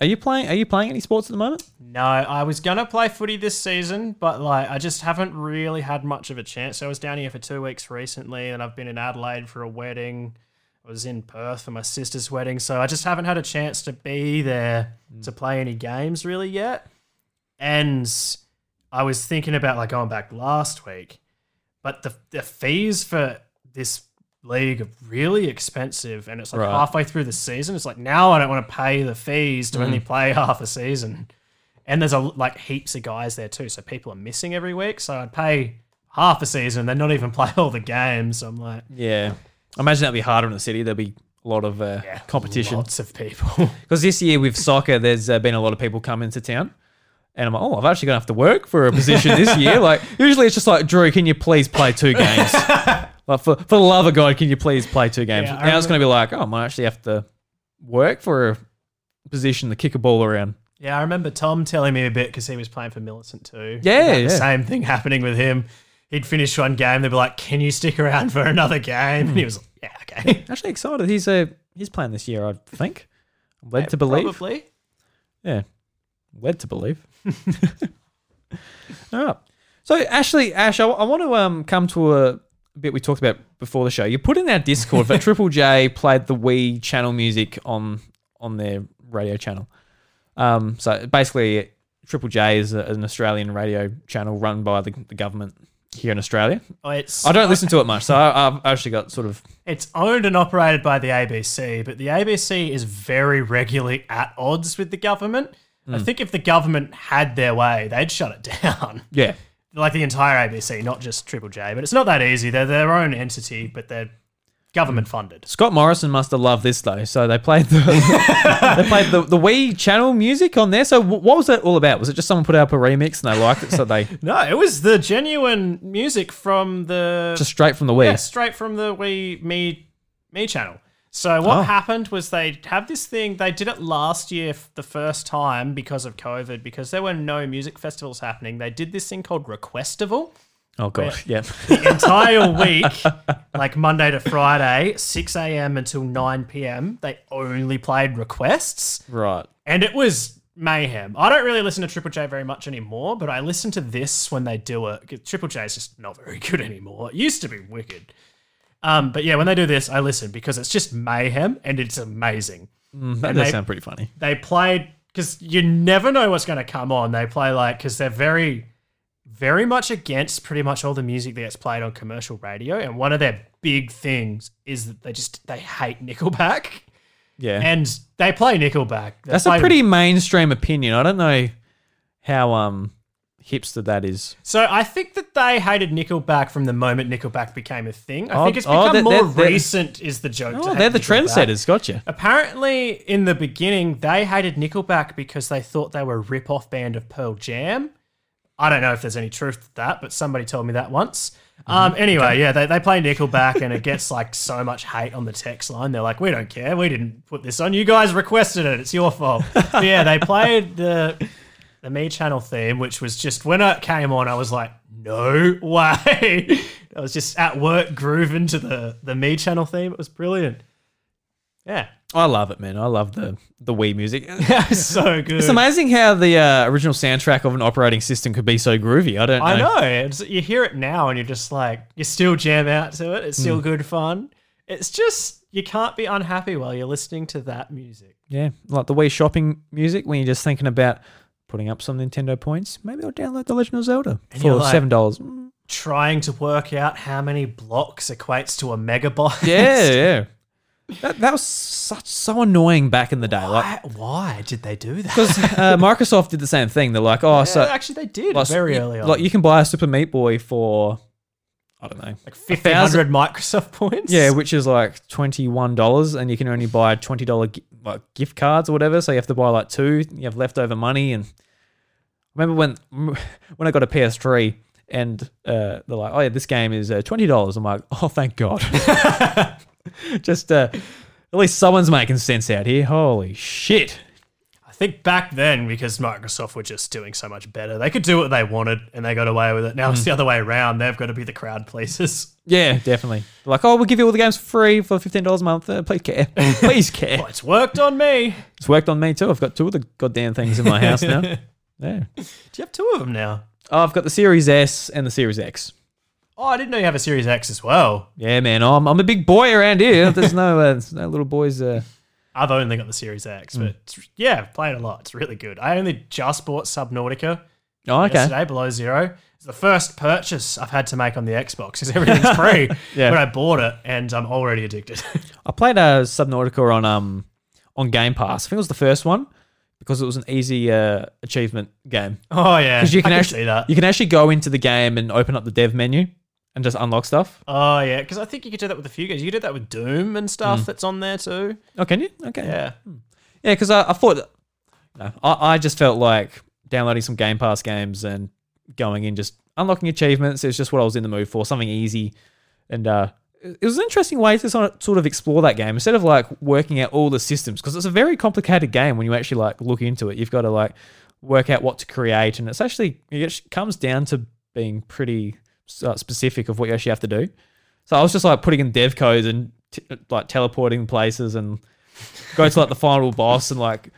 Are you playing? Are you playing any sports at the moment?
No, I was gonna play footy this season, but like I just haven't really had much of a chance. So I was down here for two weeks recently, and I've been in Adelaide for a wedding. I was in Perth for my sister's wedding, so I just haven't had a chance to be there hmm. to play any games really yet. And I was thinking about like going back last week, but the the fees for this league are really expensive, and it's like
Right.
halfway through the season. It's like now I don't want to pay the fees to only play half a season. And there's a like heaps of guys there too, so people are missing every week. So I'd pay half a season and then not even play all the games. So I'm like,
Yeah, I imagine that'd be harder in the city. There'll be a lot of uh,
yeah,
competition.
Lots of people.
Because this year with soccer, there's uh, been a lot of people come into town. And I'm like, oh, I've actually to have to work for a position this year. Like, usually it's just like, Drew, can you please play two games? Like, for, for the love of God, can you please play two games?
Yeah, I
now it's going to be like, oh, I might actually have to work for a position to kick a ball around.
yeah, I remember Tom telling me a bit because he was playing for Millicent too.
Yeah, yeah.
same thing happening with him. He'd finish one game, they'd be like, "Can you stick around for another game?" And he was like, "Yeah, okay."
Actually excited. He's uh, he's playing this year, I think. I'm led to believe.
Probably.
Yeah, led to believe. All right. So, Ashley, Ash, I, I want to um come to a bit we talked about before the show. You put in our Discord that Triple J played the Wii channel music on on their radio channel. Um, so basically, Triple J is a, an Australian radio channel run by the, the government here in Australia.
Oh, it's
I don't listen to it much, so I, I've actually got sort of
It's owned and operated by the ABC, but the ABC is very regularly at odds with the government.
Hmm.
I think if the government had their way, they'd shut it down.
yeah.
Like the entire ABC, not just Triple J. But it's not that easy. They're their own entity, but they're government funded.
Scott Morrison must have loved this though. So they played the they played the, the Wii channel music on there. So wh- what was that all about? Was it just someone put up a remix and they liked it, so they
No, it was the genuine music from the
just straight from the Wii?
yeah, straight from the Wii Mii Mii channel. So what
Oh.
happened was they have this thing. They did it last year the first time because of COVID, because there were no music festivals happening. They did this thing called Requestival,
Oh god, yeah.
the entire week, like Monday to Friday, 6 a.m. until 9 p.m., they only played requests.
right.
And it was mayhem. I don't really listen to Triple J very much anymore, but I listen to this when they do it. Triple J is just not very good anymore. It used to be wicked. Um, but yeah, when they do this, I listen because it's just mayhem and it's amazing.
Mm, that
And
does
they-
sound pretty funny.
They played because you never know what's going to come on. They play like because they're very, very much against pretty much all the music that gets played on commercial radio. And one of their big things is that they just they hate Nickelback,
Yeah.
and they play Nickelback. They
That's a pretty mainstream opinion. I don't know how um hipster that is.
So I think that they hated Nickelback from the moment Nickelback became a thing. I
Oh,
think it's
oh,
become
they're-
more
they're- they're-
recent. Is the joke? to
Oh,
hate
they're the
Nickelback.
trendsetters. Gotcha.
Apparently, in the beginning, they hated Nickelback because they thought they were a rip-off band of Pearl Jam. I don't know if there's any truth to that, but somebody told me that once. Um,
Mm-hmm.
anyway, yeah, they, they play Nickelback and it gets like so much hate on the text line. They're like, we don't care. We didn't put this on. You guys requested it. It's your fault. But yeah, they played the the Mii Channel theme, which was just when it came on, I was like, no way. I was just at work grooving to the, the Mii Channel theme. It was brilliant. Yeah.
I love it, man. I love the the Wii music.
It's so good.
It's amazing how the uh, original soundtrack of an operating system could be so groovy. I don't know.
I know. It's, you hear it now and you're just like, you still jam out to it. It's still good fun. It's just, you can't be unhappy while you're listening to that music.
Yeah, like the Wii shopping music when you're just thinking about putting up some Nintendo points. Maybe I'll download The Legend of Zelda
And
for
like-
seven dollars.
Trying to work out how many blocks equates to a megabyte.
Yeah, yeah. That, that was such so annoying back in the day. Like
Why, why did they do that?
because uh, Microsoft did the same thing. They're like, oh, so
actually, they did
like,
very early on.
Like you can buy a Super Meat Boy for I don't know,
like
a
1500 Microsoft points.
Yeah, which is like twenty one dollars, and you can only buy twenty dollar like gift cards or whatever. So you have to buy like two. You have leftover money, and I remember when when I got a PS3, and uh, they're like, "Oh yeah, this game is uh, twenty dollars." I'm like, "Oh, thank God!" Just uh, at least someone's making sense out here. Holy shit!
I think back then, because Microsoft were just doing so much better, they could do what they wanted and they got away with it. Now it's
Hmm.
the other way around. They've got to be the crowd pleasers.
Yeah, definitely. Like, oh, we'll give you all the games free for fifteen dollars a month. Uh, please care, please care.
Well, it's worked on me.
It's worked on me too. I've got two of the goddamn things in my house now. Yeah.
Do you have two of them now?
Oh, I've got the Series S and the Series X.
Oh, I didn't know you have a Series X as well.
Yeah, man, I'm, I'm a big boy around here. There's no uh, there's no little boys. Uh,
I've only got the Series X,
Hmm.
but it's, yeah, I've played a lot. It's really good. I only just bought Subnautica
oh, okay.
yesterday, below zero. It's the first purchase I've had to make on the Xbox because everything's free.
Yeah.
But I bought it and I'm already addicted.
I played uh, Subnautica on um on Game Pass. I think it was the first one because it was an easy uh, achievement game.
oh yeah,
Because you can
I
actually
see that.
you can actually go into the game and open up the dev menu and just unlock stuff.
Oh yeah, because I think you could do that with a few games. You could do that with Doom and
Hmm.
stuff that's on there too.
Oh, can you? Okay.
Yeah.
Yeah, because I, I thought, that- no, I, I just felt like downloading some Game Pass games and going in just unlocking achievements is just what I was in the mood for, something easy. And uh, it it was an interesting way to sort of, sort of explore that game instead of like working out all the systems because it's a very complicated game when you actually like look into it. You've got to like work out what to create, and it's actually it actually comes down to being pretty uh, specific of what you actually have to do. So I was just like putting in dev codes and t- like teleporting places and go to like the final boss and like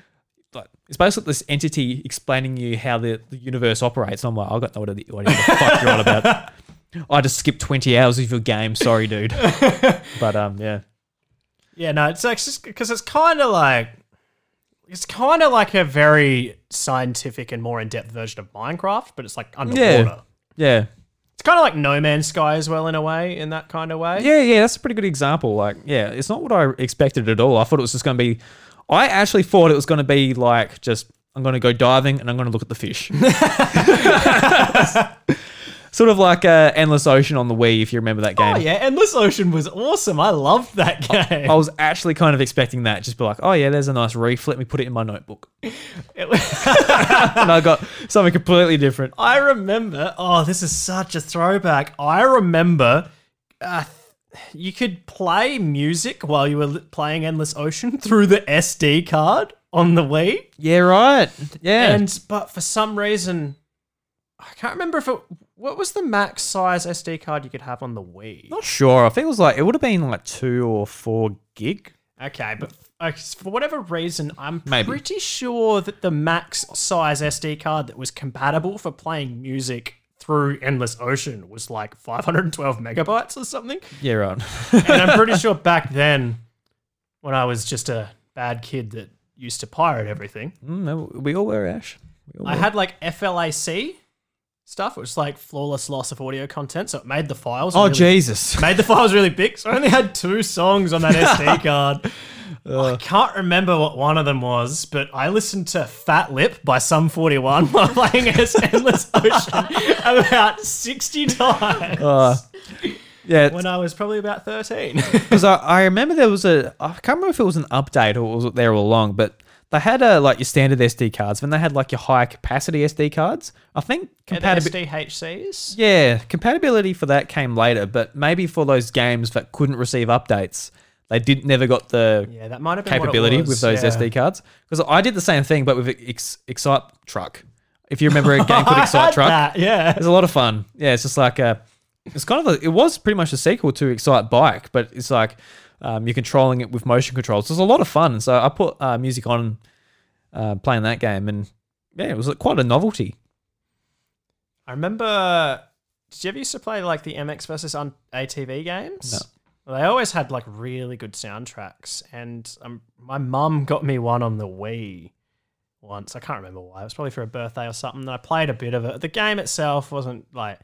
like it's basically this entity explaining you how the, the universe operates. And I'm like, I got no idea what the fuck you're on about. I just skipped 20 hours of your game. Sorry, dude. But um, yeah,
Yeah, no, it's like just because it's kind of like it's kind of like a very scientific and more in-depth version of Minecraft, but it's like underwater.
yeah,
It's kind of like No Man's Sky as well in a way, in that kind of way.
yeah, yeah. That's a pretty good example. Like, yeah, it's not what I expected at all. I thought it was just going to be. I actually thought it was going to be like just I'm going to go diving and I'm going to look at the fish. sort of like uh, Endless Ocean on the Wii, if you remember that game.
Oh yeah, Endless Ocean was awesome. I loved that game.
I was actually kind of expecting that, just be like, oh yeah, there's a nice reef. Let me put it in my notebook, and I got something completely different.
I remember. Oh, this is such a throwback. I remember. Uh, you could play music while you were playing Endless Ocean through the SD card on the Wii.
Yeah, right. Yeah,
And but for some reason, I can't remember if it. What was the max size SD card you could have on the Wii?
Not sure. I think it was like it would have been like two or four gig.
Okay, but for whatever reason, I'm
Maybe.
pretty sure that the max size SD card that was compatible for playing music through Endless Ocean was like 512 megabytes or something.
Yeah, right.
And I'm pretty sure back then, when I was just a bad kid that used to pirate everything,
Mm, we all were Ash. All
I had like FLAC stuff, which was like flawless loss of audio content, so it made the files.
Oh
really-
Jesus!
Made the files really big, so I only had two songs on that SD card. I can't remember what one of them was, but I listened to Fat Lip by Sum 41 while playing as Endless Ocean about 60 times
Uh, yeah,
when I was probably about 13.
because I, I remember there was a I can't remember if it was an update or was it there all along, but they had uh, like your standard SD cards, then they had like your higher capacity SD cards. I think compatibility.
SDHCs?
Yeah, compatibility for that came later, but maybe for those games that couldn't receive updates, they did never got the
Yeah, that might have been
capability with those
yeah.
SD cards. Because I did the same thing, but with Ex- Excite Truck. If you remember a game called Excite Truck,
that, yeah.
it's a lot of fun. Yeah, it's just like a, it's kind of a, it was pretty much a sequel to Excitebike, but it's like um, you're controlling it with motion controls. So it's a lot of fun. So I put uh, music on, uh, playing that game, and yeah, it was quite a novelty.
I remember. Did you ever used to play like the MX versus on ATV games?
No.
Well, they always had like really good soundtracks, and um, my mum got me one on the Wii once. I can't remember why. It was probably for a birthday or something. And I played a bit of it. The game itself wasn't like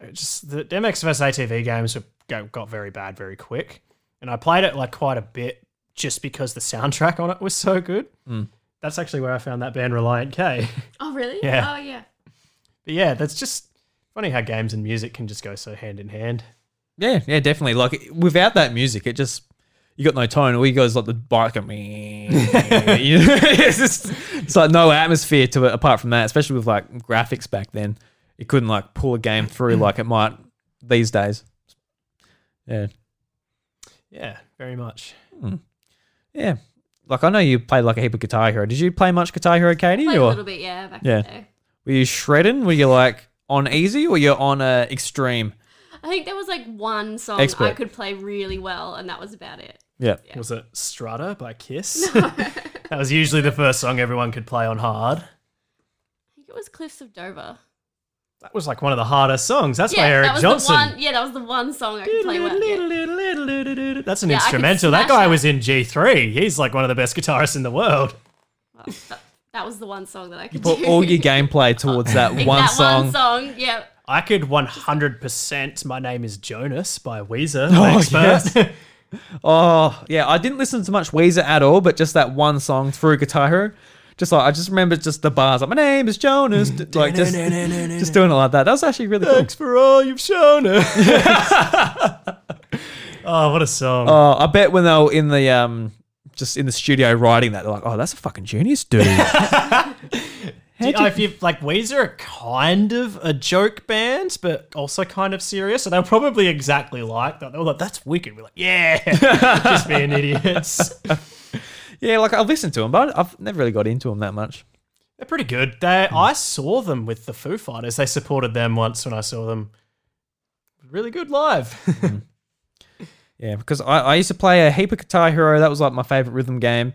it just the MX versus ATV games were, got very bad very quick, and I played it like quite a bit just because the soundtrack on it was so good.
Mm.
That's actually where I found that band Relient K.
Oh, really?
Yeah.
Oh, yeah.
But yeah, that's just funny how games and music can just go so hand in hand.
Yeah, yeah, definitely. Like without that music, it just you got no tone. All you guys like the bike and me. it's just it's like no atmosphere to it apart from that. Especially with like graphics back then, it couldn't like pull a game through like it might these days. Yeah,
Yeah, very much.
yeah. Like I know you played like a heap of Guitar Hero. Did you play much Guitar Hero, Katy?
Played a
or
little bit, yeah, back
Yeah.
in the day.
were you shredding? Were you like on easy or you're on uh, extreme?
I think there was like one song
Expert.
I could play really well, and that was about it.
Yeah.
Was it Strutter by Kiss? that was usually the first song everyone could play on hard.
I think it was Cliffs of Dover.
That was like one of the hardest songs. That's by
yeah,
Eric
that was
Johnson.
the one. Yeah, that was the one song I could play well. Yeah.
That's an
Yeah,
instrumental. That guy
that.
was in G3. He's like one of the best guitarists in the world.
Well, that, that was the one song that I could
Put
do.
all your gameplay towards that one
that
song.
one song. Yeah.
I could 100% My Name is Jonas by Weezer.
Oh,
my expert.
yes. Oh yeah, I didn't listen to much Weezer at all, but just that one song through Guitar Hero. Just like I just remember just the bars like my name is Jonas, like just just doing it like that. That was actually really cool.
Thanks for all you've shown us. oh, what a song.
Oh, I bet when they were in the um just in the studio writing that, they're like, oh, that's a fucking genius, dude.
Do you if you like Weezer are kind of a joke band, but also kind of serious, so they're probably exactly like that. They were like, "That's wicked." We're like, "Yeah, just being idiots."
Yeah, like I've listened to them, but I've never really got into them that much.
They're pretty good. They, I saw them with the Foo Fighters. They supported them once when I saw them. Really good live.
Yeah, because I, I used to play a heap of Guitar Hero. That was like my favorite rhythm game.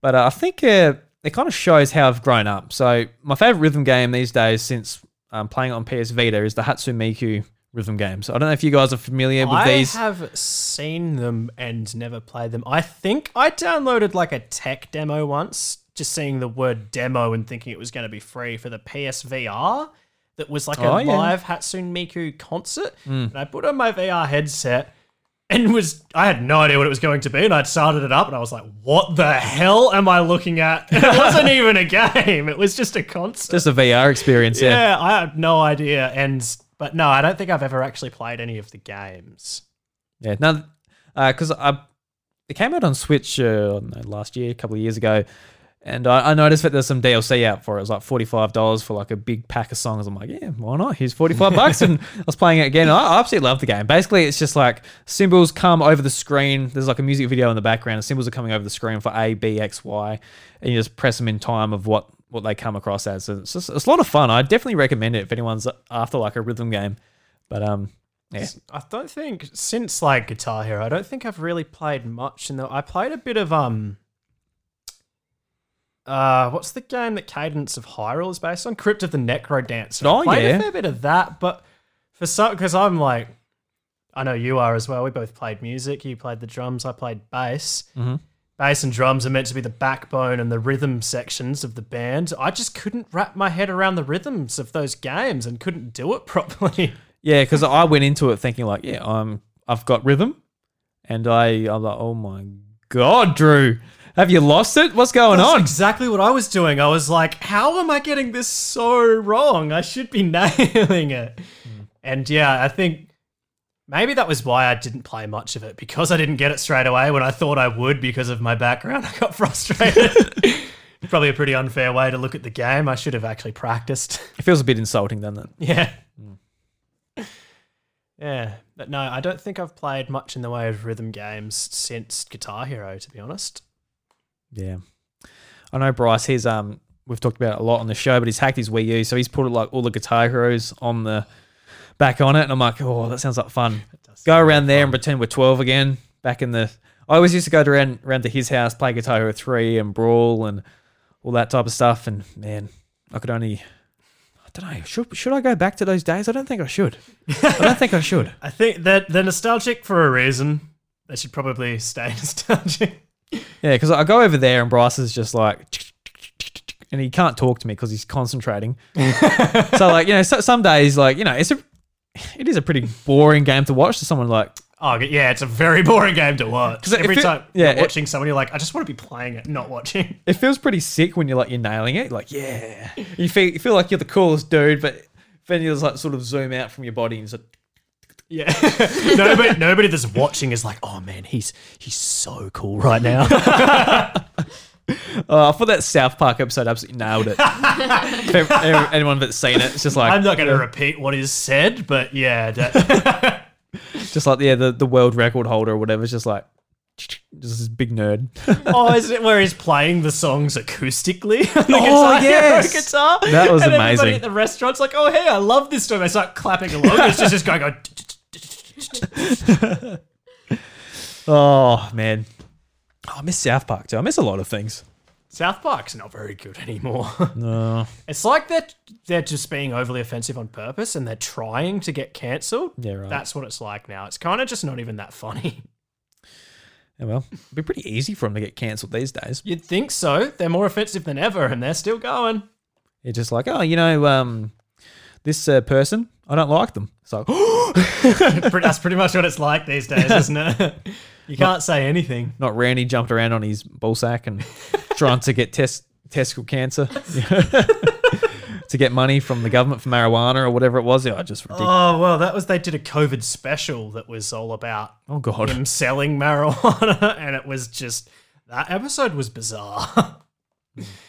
But uh, I think uh, it kind of shows how I've grown up. So my favorite rhythm game these days, since um, playing it on PS Vita, is the Hatsune Miku rhythm games. I don't know if you guys are familiar with
I
these.
I have seen them and never played them. I think I downloaded like a tech demo once, just seeing the word demo and thinking it was going to be free for the PSVR. That was like a
Oh, yeah. Hmm.
live Hatsune Miku concert, and I put on my VR headset and was I had no idea what it was going to be, and I started it up, and I was like, "What the hell am I looking at?" it wasn't even a game; it was just a concert.
Just a VR experience, yeah.
yeah, I had no idea, and but no, I don't think I've ever actually played any of the games.
Yeah, no, because I it came out on Switch uh, know, last year, a couple of years ago, and I, I noticed that there's some DLC out for it. It was like forty five dollars for like a big pack of songs. I'm like, yeah, why not? Here's forty five bucks, and I was playing it again. I, I absolutely love the game. Basically, it's just like symbols come over the screen. There's like a music video in the background. The symbols are coming over the screen for A, B, X, Y, and you just press them in time of what what they come across as. It's, just, it's a lot of fun. I definitely recommend it if anyone's after like a rhythm game. But um, yeah,
I don't think since like Guitar Hero, I don't think I've really played much in the. I played a bit of um. Uh, what's the game that Cadence of Hyrule is based on? Crypt of the NecroDancer. I
Oh,
played
yeah.
a fair bit of that, but for some, because I'm like, I know you are as well. We both played music. You played the drums. I played bass.
Mm-hmm.
Bass and drums are meant to be the backbone and the rhythm sections of the band. I just couldn't wrap my head around the rhythms of those games and couldn't do it properly.
yeah, because I went into it thinking like, yeah, I'm I've got rhythm, and I I'm like, oh my god, Drew, have you lost it? What's going
That's
on?
exactly what I was doing. I was like, how am I getting this so wrong? I should be nailing it. Mm. And yeah, I think maybe that was why I didn't play much of it because I didn't get it straight away when I thought I would because of my background. I got frustrated. Probably a pretty unfair way to look at the game. I should have actually practiced.
It feels a bit insulting, doesn't it?
Yeah. Yeah. But no, I don't think I've played much in the way of rhythm games since Guitar Hero, to be honest.
Yeah. I know Bryce, he's um we've talked about it a lot on the show, but he's hacked his Wii U, so he's put like all the guitar heroes on the back on it, and I'm like, oh, that sounds like fun. Go around there and pretend we're 12 again. Back in the, I always used to go around around to his house, play Guitar Hero 3 and Brawl and all that type of stuff, and man, I could only. I don't know. Should should I go back to those days? I don't think I should. I don't think I should.
I think that they're nostalgic for a reason. They should probably stay nostalgic.
Yeah, because I go over there and Bryce is just like, and he can't talk to me because he's concentrating. so like you know, so, some days like you know, it's a, it is a pretty boring game to watch to someone like.
Oh yeah, it's a very boring game to watch.
'Cause it
Every
fe-
time
yeah,
you're
it-
watching someone, you're like, I just want to be playing it, not watching.
It feels pretty sick when you're like you're nailing it. Like yeah, you feel you feel like you're the coolest dude, but then you just like sort of zoom out from your body and just.
Yeah, nobody, nobody that's watching is like, oh man, he's he's so cool right now.
Oh, I thought that South Park episode absolutely nailed it. If anyone that's seen it, it's just like
I'm not going to repeat what is said, but yeah, that,
just like yeah, the, the world record holder or whatever. It's just like just this big nerd.
oh, is it where he's playing the songs acoustically? the
Oh,
Guitar
yes.
guitar.
That was
and Everybody
amazing.
at the restaurant's like, oh hey, I love this song. They start clapping along. It's just, just going. going
Oh man, oh, I miss South Park too. I miss a lot of things.
South Park's not very good anymore.
No,
It's like they're they're just being overly offensive on purpose, and they're trying to get cancelled.
Yeah, right.
That's what it's like now. It's kind of just not even that funny.
yeah, well, it'd be pretty easy for them to get cancelled these days.
You'd think so. They're more offensive than ever, and they're still going.
It's just like, oh, you know, um, this uh, person, I don't like them. So
That's pretty much what it's like these days, isn't it? You can't say anything.
not Randy jumped around on his ball sack and trying to get test testicle cancer to get money from the government for marijuana or whatever it was. Yeah, just ridiculous.
Oh well, that was they did a COVID special that was all about
Oh, god.
him selling marijuana, and it was just that episode was bizarre.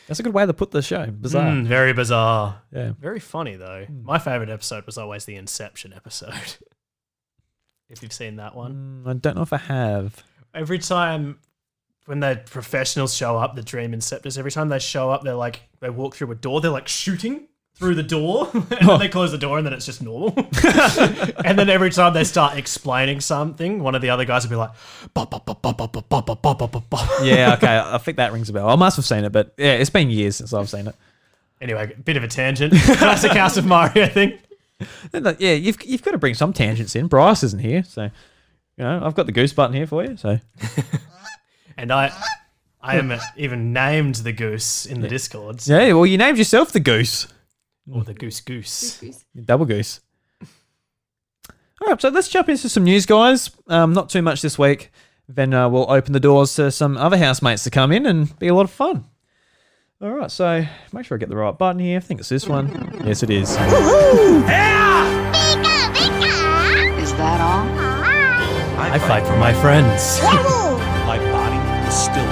That's a good way to put the show. Bizarre.
Mm, very bizarre.
Yeah.
Very funny though. My favorite episode was always the Inception episode. If you've seen that one.
Mm, I don't know if I have.
Every time when the professionals show up, the dream inceptors, every time they show up, they're like they walk through a door, they're like shooting through the door, and then they close the door, and then it's just normal. and then every time they start explaining something, one of the other guys will be like, "Ba, ba, ba, ba, ba, ba, ba, ba, ba, ba, ba, ba."
Yeah, okay. I think that rings a bell. I must have seen it, but yeah, it's been years since I've seen it.
Anyway, bit of a tangent. Classic House of Mario thing.
And, uh, Yeah, you've you've got to bring some tangents in. Bryce isn't here, so you know I've got the goose button here for you. So
And I, I am even named the goose in the discords
yeah, well, you named yourself the goose,
or the goose goose.
Goose.
double goose. All right, so let's jump into some news, guys. Um, not too much this week. Then uh, we'll open the doors to some other housemates to come in and be a lot of fun. All right, so make sure I get the right button here. I think it's this one. Yes, it is.
Is that all?
I fight for my friends.
My body is still.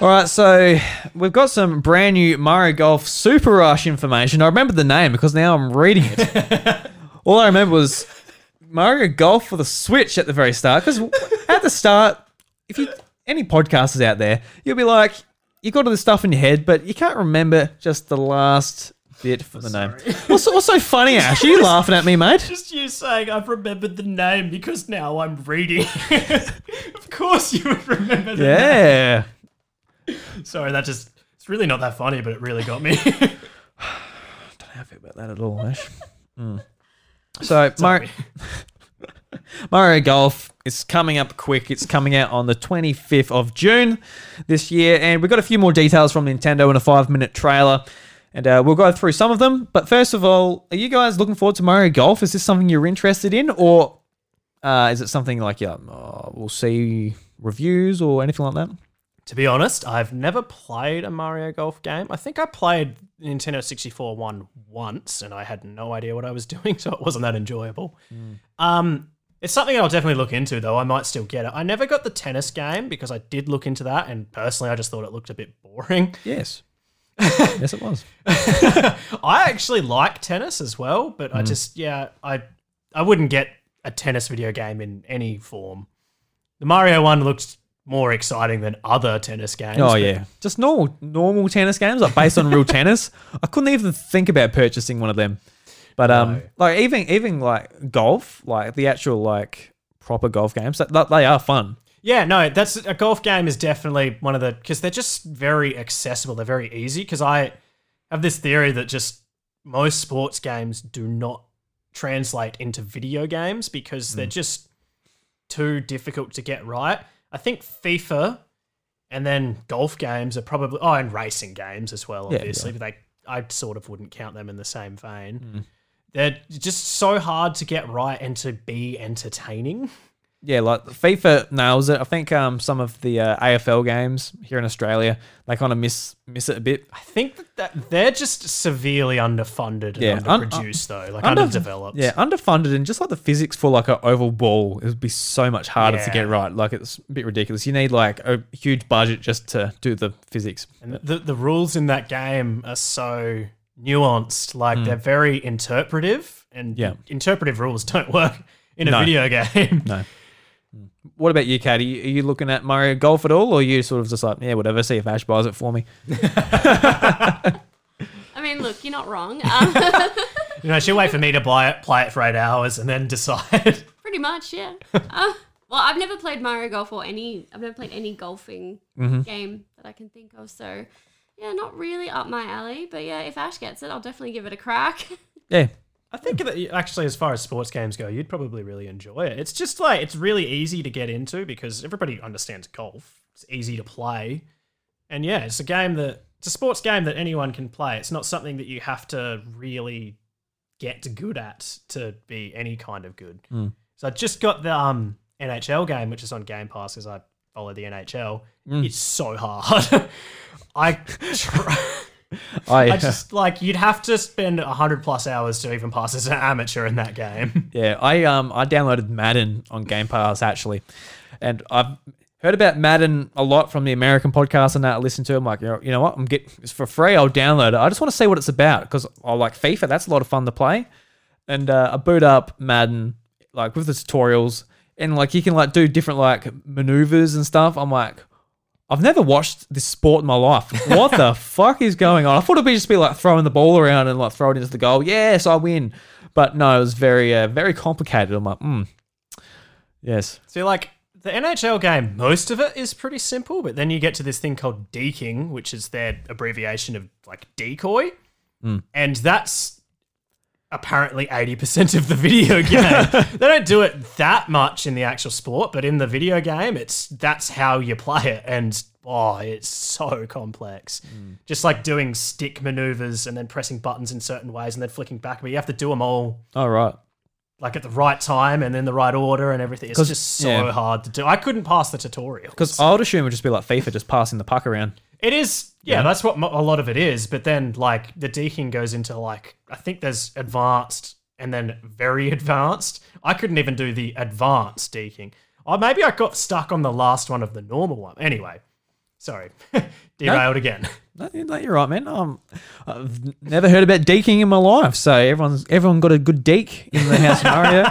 All right, so we've got some brand new Mario Golf Super Rush information. I remember the name because now I'm reading it. All I remember was Mario Golf for the Switch at the very start. Because at the start, if you any podcasters out there, you'll be like, you got all this stuff in your head, but you can't remember just the last bit for the name. What's, what's so funny, Ash? Are you laughing at me, mate?
Just you saying I've remembered the name because now I'm reading. of course you would remember the
Yeah.
name. Sorry, that just it's really not that funny, but it really got me.
Don't know how I feel about that at all, Ash. Mm. So, Mario, Mario Golf is coming up quick. It's coming out on the 25th of June this year, and we've got a few more details from Nintendo in a five minute trailer. And uh, we'll go through some of them. But first of all, are you guys looking forward to Mario Golf? Is this something you're interested in, or uh, is it something like yeah, oh, we'll see reviews or anything like that?
to be honest, I've never played a Mario Golf game. I think I played Nintendo 64 one once and I had no idea what I was doing, so it wasn't that enjoyable. Um, it's something I'll definitely look into, though. I might still get it. I never got the tennis game because I did look into that, and personally, I just thought it looked a bit boring.
Yes. yes, it was.
I actually like tennis as well, but
Mm.
I just yeah, I I wouldn't get a tennis video game in any form. The Mario one looked more exciting than other tennis games.
Oh
but
yeah, just normal normal tennis games like based on real tennis. I couldn't even think about purchasing one of them. But um,
No.
like even even like golf, like the actual like proper golf games, that, they are fun.
Yeah, no, that's a golf game is definitely one of the because they're just very accessible. They're very easy. Because I have this theory that just most sports games do not translate into video games because they're just too difficult to get right. I think FIFA and then golf games are probably oh, and racing games as well.
Yeah,
Obviously, but they I sort of wouldn't count them in the same vein.
Mm.
They're just so hard to get right and to be entertaining.
Yeah, like FIFA nails it. I think um some of the uh, AFL games here in Australia they kind of miss miss it a bit.
I think that, that they're just severely underfunded and
Yeah, un-
underproduced, though, like
under-
underdeveloped.
Yeah, underfunded and just like the physics for like an oval ball, it would be so much harder to get right. Like it's a bit ridiculous. You need like a huge budget just to do the physics.
And the the rules in that game are so nuanced, like they're very interpretive, and
Hmm. Yeah.
interpretive rules don't work in a
No.
video game.
No. What about you, Kat? Are you, are you looking at Mario Golf at all, or are you sort of just like, yeah, whatever, see if Ash buys it for me?
I mean, look, you're not wrong. Um,
You know, she'll wait for me to buy it, play it for eight hours, and then decide.
pretty much, yeah. Uh, well, I've never played Mario Golf or any. I've never played any golfing
Mm-hmm.
game that I can think of. So, yeah, not really up my alley. But yeah, if Ash gets it, I'll definitely give it a crack.
Yeah.
I think that actually, as far as sports games go, you'd probably really enjoy it. It's just like it's really easy to get into because everybody understands golf. It's easy to play, and yeah, it's a game that it's a sports game that anyone can play. It's not something that you have to really get good at to be any kind of good. So I just got the um, NHL game, which is on Game Pass, because I follow the NHL. It's so hard. I. Try-
I,
I just like you'd have to spend hundred plus hours to even pass as an amateur in that game.
yeah, I um I downloaded Madden on Game Pass actually, and I've heard about Madden a lot from the American podcast and that I listen to. I'm like, you know, what? I'm get it's for free. I'll download it. I just want to see what it's about because I like FIFA. That's a lot of fun to play, and uh, I boot up Madden like with the tutorials and like you can like do different like maneuvers and stuff. I'm like. I've never watched this sport in my life. What the fuck is going on? I thought it'd be just be like throwing the ball around and like throw it into the goal. Yes, I win. But no, it was very, uh, very complicated. I'm like, hmm. Yes.
So like the NHL game, most of it is pretty simple, but then you get to this thing called deking, which is their abbreviation of like decoy, and that's apparently 80% of the video game. they don't do it that much in the actual sport, but in the video game, it's that's how you play it and oh, it's so complex. Mm. Just like doing stick maneuvers and then pressing buttons in certain ways and then flicking back, but you have to do them all
All right.
like at the right time and in the right order and everything. It's just so
yeah.
hard to do. I couldn't pass the tutorial
Because I would assume it would just be like FIFA, just passing the puck around.
It is. Yeah,
Yeah.
that's what mo- a lot of it is. But then like the deking goes into like I think there's advanced and then very advanced. I couldn't even do the advanced deking. Or maybe I got stuck on the last one of the normal one. Anyway, sorry, derailed again.
No, you- no, you're right, man. Um, I've never heard about deking in my life, so everyone's everyone got a good deke in the house scenario.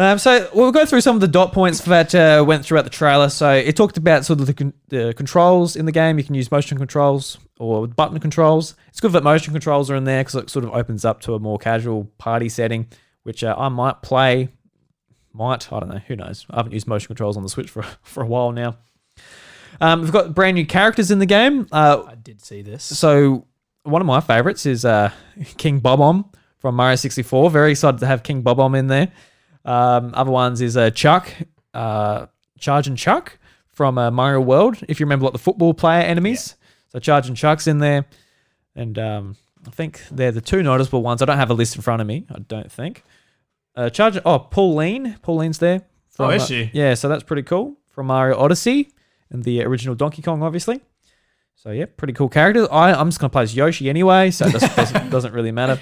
Um, so we'll go through some of the dot points that uh, went throughout the trailer. So it talked about sort of the, con- the controls in the game. You can use motion controls or button controls. It's good that motion controls are in there because it sort of opens up to a more casual party setting, which uh, I might play. Might I don't know. Who knows? I haven't used motion controls on the Switch for for a while now. Um, we've got brand new characters in the game. Uh,
I did see this.
so one of my favorites is uh, King Bob-omb from Mario 64. Very excited to have King Bob-omb in there. Um, other ones is uh, Chuck, uh, Charge and Chuck from uh, Mario World. If you remember, like the football player enemies. So Charge and Chuck's in there, and um, I think they're the two noticeable ones. I don't have a list in front of me. I don't think. Uh, Charge. Oh, Pauline. Pauline's there.
Oh, is
uh,
she?
yeah, so that's pretty cool from Mario Odyssey and the original Donkey Kong, obviously. So yeah, pretty cool character. I, I'm just gonna play as Yoshi anyway, so it doesn't, doesn't really matter.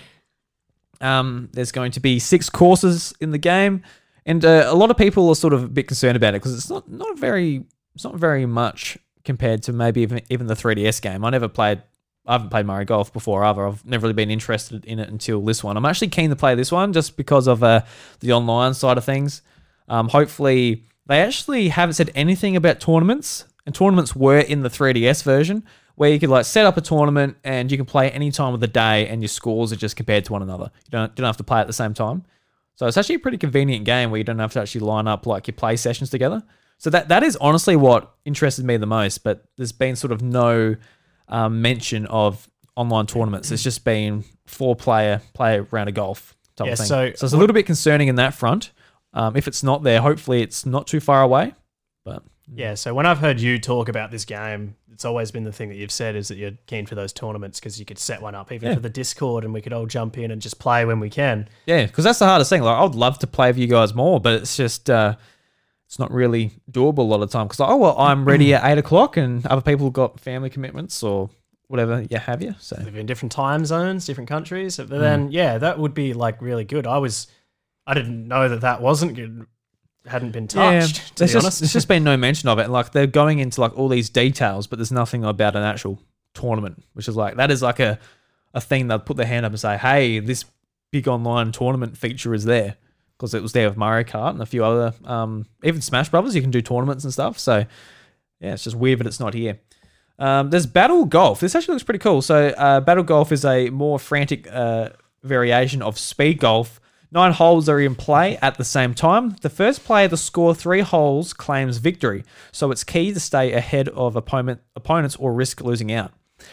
Um, there's going to be six courses in the game, and uh, a lot of people are sort of a bit concerned about it because it's not not very it's not very much compared to maybe even even the 3DS game. I never played. I haven't played Mario Golf before either. I've never really been interested in it until this one. I'm actually keen to play this one just because of uh, the online side of things. Um, hopefully, they actually haven't said anything about tournaments, and tournaments were in the 3DS version where you could like set up a tournament and you can play any time of the day, and your scores are just compared to one another. You don't don't have to play at the same time. So it's actually a pretty convenient game where you don't have to actually line up like your play sessions together. So that that is honestly what interested me the most. But there's been sort of no um, mention of online tournaments. It's just been four player play round of golf type
Yeah,
of thing.
so
so it's a little bit concerning in that front. Um, if it's not there, hopefully it's not too far away. But
Yeah, so when I've heard you talk about this game, it's always been the thing that you've said is that you're keen for those tournaments because you could set one up even
Yeah.
for the Discord and we could all jump in and just play when we can.
yeah, because that's the hardest thing. Like I would love to play with you guys more, but it's just uh, it's not really doable a lot of time. Because oh well, I'm ready at eight o'clock, and other people have got family commitments or whatever you have you. So
live in different time zones, different countries. But
Hmm.
then, yeah, that would be like really good. I was, I didn't know that that wasn't good, hadn't been touched. to
there's
be
just,
honest,
there's just been no mention of it. Like they're going into like all these details, but there's nothing about an actual tournament, which is like that is like a a thing they'll put their hand up and say, hey, this big online tournament feature is there because it was there with Mario Kart and a few other, um, even Smash Brothers. You can do tournaments and stuff. So yeah, it's just weird that it's not here. Um, there's Battle Golf. This actually looks pretty cool. So, uh, Battle Golf is a more frantic uh, variation of speed golf. Nine holes are in play at the same time. The first player to score three holes claims victory. So, it's key to stay ahead of opponent opponents or risk losing out.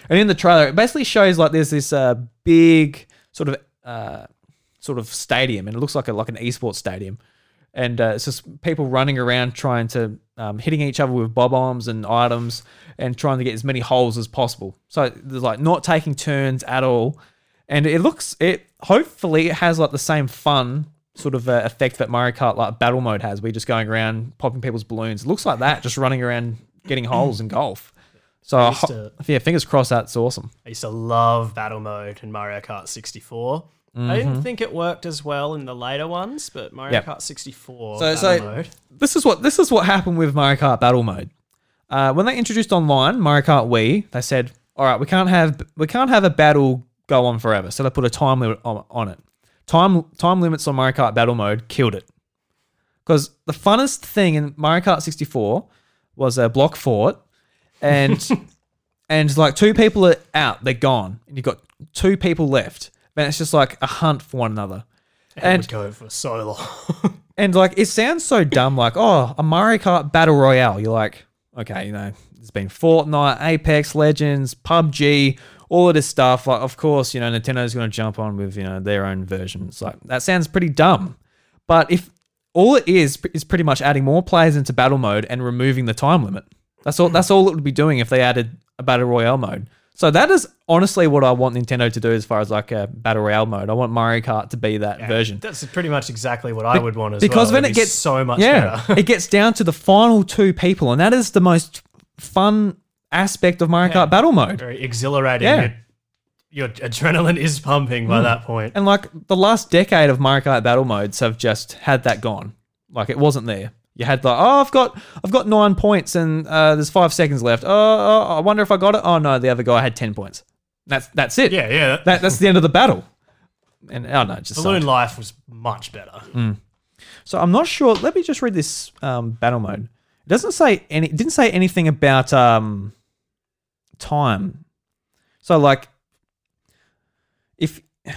And in the trailer, it basically shows like there's this uh, big sort of uh, sort of stadium, and it looks like a like an esports stadium and uh, it's just people running around trying to um, hitting each other with Bob-ombs and items and trying to get as many holes as possible. So there's like not taking turns at all, and it looks it. Hopefully, it has like the same fun sort of uh, effect that Mario Kart like battle mode has. Where you're just going around popping people's balloons. It looks like that, just running around getting holes in golf. So
I used
ho-
to-
yeah, fingers crossed. That's awesome.
I used to love battle mode in Mario Kart 64. I didn't think it worked as well in the later ones, but Mario
Yep.
Kart 64
So-
battle
so-
mode.
this is what this is what happened with Mario Kart Battle Mode. Uh, when they introduced online Mario Kart Wii, they said, "All right, we can't have we can't have a battle go on forever." So they put a time limit on, on it. Time time limits on Mario Kart Battle Mode killed it. Because the funnest thing in Mario Kart 64 was a block fort, and and like two people are out, they're gone, and you've got two people left. And it's just like a hunt for one another. And
would go for so long.
and like it sounds so dumb, like, oh, a Mario Kart Battle Royale. You're like, okay, you know, there's been Fortnite, Apex Legends, PUBG, all of this stuff. Like, of course, you know, Nintendo's gonna jump on with, you know, their own versions. Like that sounds pretty dumb. But if all it is is pretty much adding more players into battle mode and removing the time limit. That's all that's all it would be doing if they added a battle royale mode. So that is honestly what I want Nintendo to do as far as like a battle royale mode. I want Mario Kart to be that version.
That's pretty much exactly what I would want as
because
well.
then
It'd
it gets
so much
yeah,
better.
it gets down to the final two people, and that is the most fun aspect of Mario. Kart Battle Mode.
Very exhilarating.
Yeah.
Your, your adrenaline is pumping by that point.
And like the last decade of Mario Kart Battle Modes have just had that gone. Like it wasn't there. You had like, oh, I've got, I've got nine points, and uh, there's five seconds left. Oh, oh, I wonder if I got it. Oh no, the other guy had ten points. That's that's it.
Yeah, yeah.
That, that's the end of the battle. And oh no, just
Balloon
sucked.
Life was much better.
So I'm not sure. Let me just read this um, battle mode. It doesn't say any. It didn't say anything about um, time. So like, if
I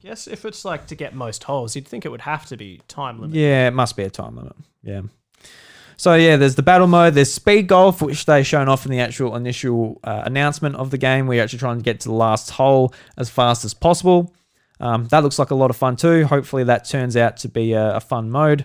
guess if it's like to get most holes, you'd think it would have to be time limit.
yeah, it must be a time limit. Yeah. So yeah, there's the battle mode. There's speed golf, which they shown off in the actual initial uh, announcement of the game. We're actually trying to get to the last hole as fast as possible. Um, that looks like a lot of fun too. Hopefully, that turns out to be a, a fun mode.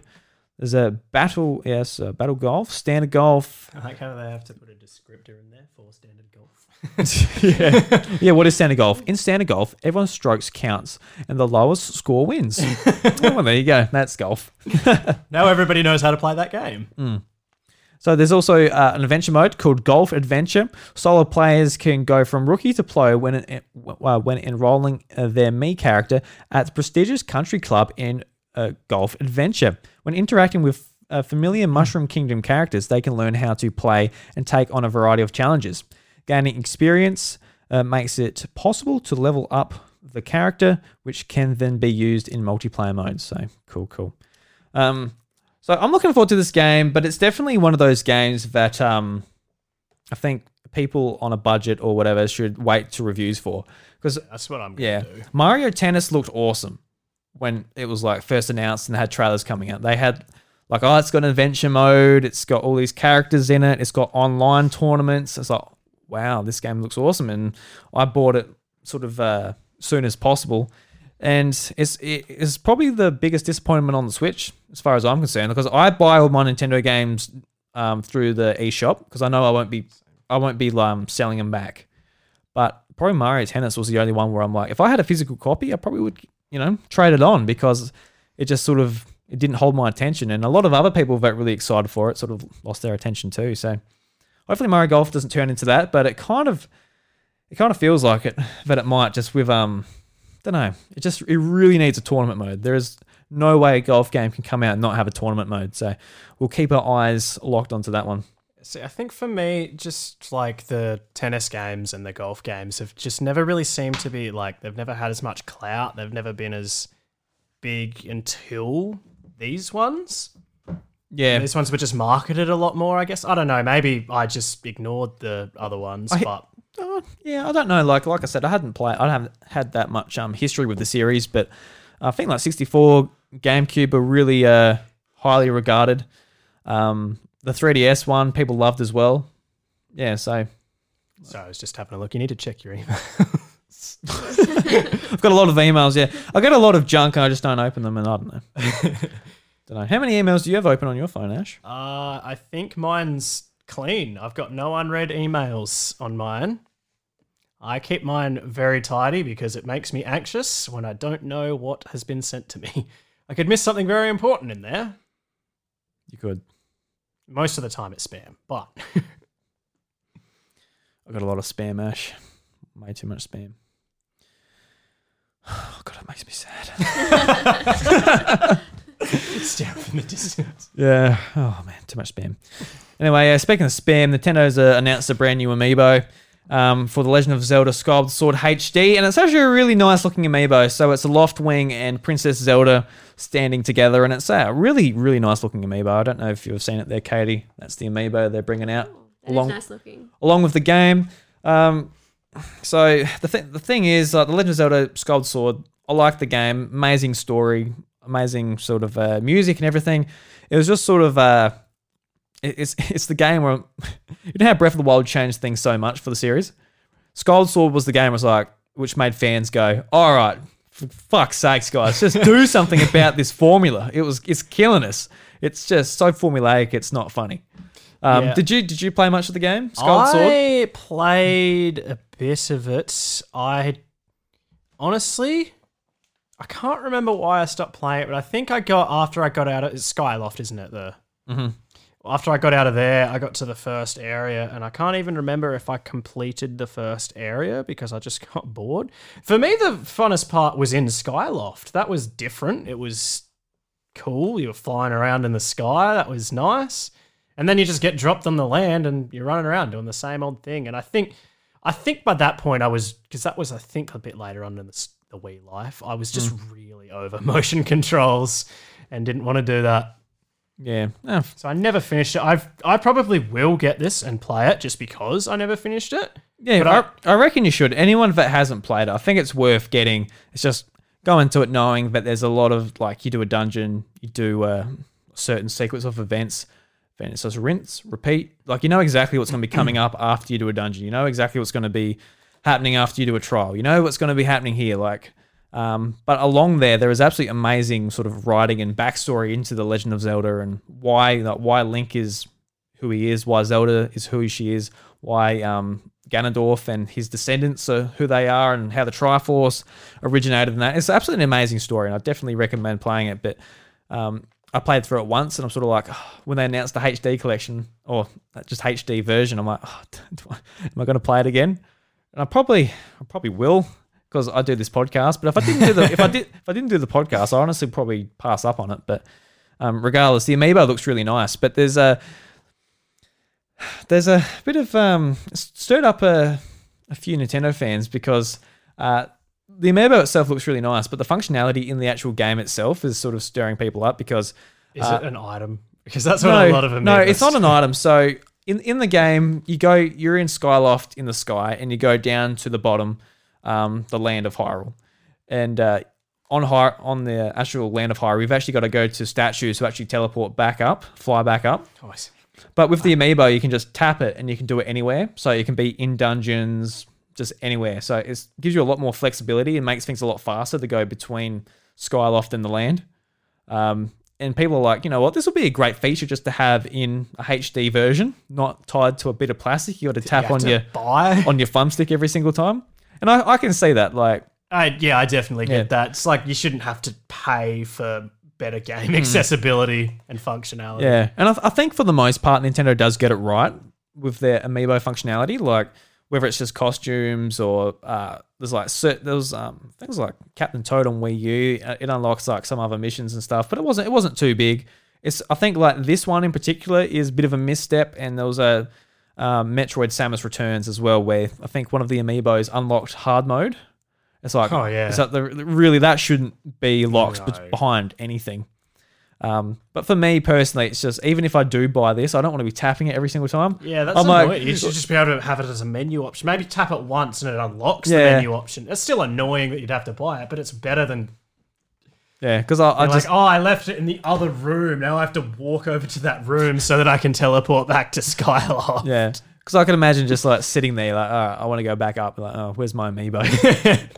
There's a battle, yes, uh, battle golf, standard golf.
I like how they have to put a descriptor in there for standard golf.
yeah, yeah. What is standard golf? In standard golf, everyone's strokes counts, and the lowest score wins. oh, well, there you go. That's golf.
now everybody knows how to play that game.
So there's also uh, an adventure mode called Golf Adventure. Solo players can go from rookie to pro when uh, when enrolling uh, their Mii character at the prestigious country club in uh, Golf Adventure. When interacting with uh, familiar Mushroom Kingdom characters, they can learn how to play and take on a variety of challenges. Gaining experience uh, makes it possible to level up the character, which can then be used in multiplayer modes. So cool, cool. Um, so I'm looking forward to this game, but it's definitely one of those games that um, I think people on a budget or whatever should wait to reviews for because
That's what I'm going
yeah,
do.
Mario Tennis looked awesome when it was like first announced and had trailers coming out. They had like, oh, it's got an adventure mode. It's got all these characters in it. It's got online tournaments. It's like, wow, this game looks awesome. And I bought it sort of uh, soon as possible. And it's it's probably the biggest disappointment on the Switch as far as I'm concerned because I buy all my Nintendo games um, through the eShop because I know I won't be I won't be um, selling them back. But probably Mario Tennis was the only one where I'm like, if I had a physical copy, I probably would, you know, trade it on because it just sort of it didn't hold my attention, and a lot of other people that really excited for it sort of lost their attention too. So hopefully Mario Golf doesn't turn into that, but it kind of it kind of feels like it that it might just with um don't know it just it really needs a tournament mode. There is no way a golf game can come out and not have a tournament mode. So we'll keep our eyes locked onto that one.
See, I think for me, just like the tennis games and the golf games have just never really seemed to be like they've never had as much clout. They've never been as big until these ones.
Yeah,
These ones were just marketed a lot more, I guess. I don't know. Maybe I just ignored the other ones,
I-
but
Uh, yeah, I don't know. Like like I said, I hadn't played. I haven't had that much um history with the series, but I think like 64, GameCube are really uh highly regarded. Um, the 3DS one people loved as well. Yeah, so
so I was just having a look. You need to check your email.
I've got a lot of emails. Yeah, I get a lot of junk, and I just don't open them, and I don't know. don't know how many emails do you have open on your phone, Ash?
Uh, I think mine's clean. I've got no unread emails on mine. I keep mine very tidy because it makes me anxious when I don't know what has been sent to me. I could miss something very important in there.
You could.
Most of the time it's spam, but
I got a lot of spam, Ash. Way too much spam. Oh God, it makes me sad.
stare from the distance.
Yeah. Oh man, too much spam. Anyway, uh, speaking of spam, Nintendo's uh, announced a brand new amiibo um, for the Legend of Zelda Skyward Sword HD, and it's actually a really nice looking amiibo. So it's a Loftwing and Princess Zelda standing together, and it's a really, really nice looking amiibo. I don't know if you've seen it there, Katy. That's the amiibo they're bringing out
That is
Long-
nice looking.
along with the game. Um, so the th- the thing is, uh, the Legend of Zelda Skyward Sword. I like the game. Amazing story, amazing sort of uh, music and everything. It was just sort of uh, it's it's the game where you know how Breath of the Wild changed things so much for the series. Skyward Sword was the game was like which made fans go, all right, for fuck's sakes, guys, just do something about this formula. It was it's killing us. It's just so formulaic. It's not funny. Um,
Yeah.
Did you did you play much of the game Skyward Sword?
I played a bit of it. I honestly, I can't remember why I stopped playing it, but I think I got after I got out of it's Skyloft, isn't it? The
Mhm.
After I got out of there, I got to the first area, and I can't even remember if I completed the first area because I just got bored. For me, the funnest part was in Skyloft. That was different. It was cool. You were flying around in the sky. That was nice. And then you just get dropped on the land and you're running around doing the same old thing. And I think, I think by that point I was because that was I think a bit later on in the, the Wii life. I was just hmm. really over motion controls, and didn't want to do that.
Yeah. Eh,
So I never finished it. I've I probably will get this and play it just because I never finished it.
Yeah,
But
I, I reckon you should. Anyone that hasn't played it, I think it's worth getting. It's just go into it knowing that there's a lot of like you do a dungeon, you do a certain sequence of events, then it says rinse, repeat. Like you know exactly what's going to be coming up after you do a dungeon. You know exactly what's going to be happening after you do a trial. You know what's going to be happening here. Like, um, but along there, there is absolutely amazing sort of writing and backstory into the Legend of Zelda and why like, why Link is who he is, why Zelda is who she is, why um, Ganondorf and his descendants are who they are, and how the Triforce originated in that. It's absolutely an amazing story, and I definitely recommend playing it. But um, I played through it once, and I'm sort of like, oh, when they announced the HD collection or just HD version, I'm like, oh, am I going to play it again? And I probably, I probably will because I do this podcast. But if I didn't do the, if I did, if I didn't do the podcast, I honestly probably pass up on it. But um, regardless, the amiibo looks really nice. But there's a, there's a bit of um stirred up a, a few Nintendo fans because uh, the amiibo itself looks really nice, but the functionality in the actual game itself is sort of stirring people up because
Is
Uh,
it an item? Because that's what a lot of them.
no, it's not an item. So in in the game, you go, you're in Skyloft in the sky, and you go down to the bottom, um, the land of Hyrule, and uh, on Hy- on the actual land of Hyrule, we've actually got to go to statues to actually teleport back up, fly back up.
Oh, I see.
But with the amiibo, you can just tap it and you can do it anywhere. So you can be in dungeons, just anywhere. So it gives you a lot more flexibility and makes things a lot faster to go between Skyloft and the land. Um, and people are like, you know what, this will be a great feature just to have in a HD version, not tied to a bit of plastic. You got to tap on
to
your
buy.
on your thumbstick every single time. And I, I can see that. Like,
I, yeah, I definitely get
Yeah.
that. It's like you shouldn't have to pay for better game accessibility and functionality.
Hmm. Yeah, and I, th- I think for the most part, Nintendo does get it right with their amiibo functionality. Like whether it's just costumes or uh, there's like cert- there's um things like Captain Toad on Wii U. uh, It unlocks like some other missions and stuff, but it wasn't it wasn't too big. It's I think like this one in particular is a bit of a misstep, and there was a um, Metroid Samus Returns as well, where I think one of the amiibos unlocked hard mode. It's like,
Oh, yeah.
it's like the, really that shouldn't be locked
No.
behind anything. Um, but for me personally, it's just even if I do buy this, I don't want to be tapping it every single time.
Yeah, that's
I'm
annoying.
like-
you should just be able to have it as a menu option. Maybe tap it once and it unlocks
Yeah.
the menu option. It's still annoying that you'd have to buy it, but it's better than
Yeah, because I, I
You're
just
like, oh, I left it in the other room. Now I have to walk over to that room so that I can teleport back to Skyloft.
yeah, because I can imagine just like sitting there, like, oh, I want to go back up. Like, oh, where's my amiibo?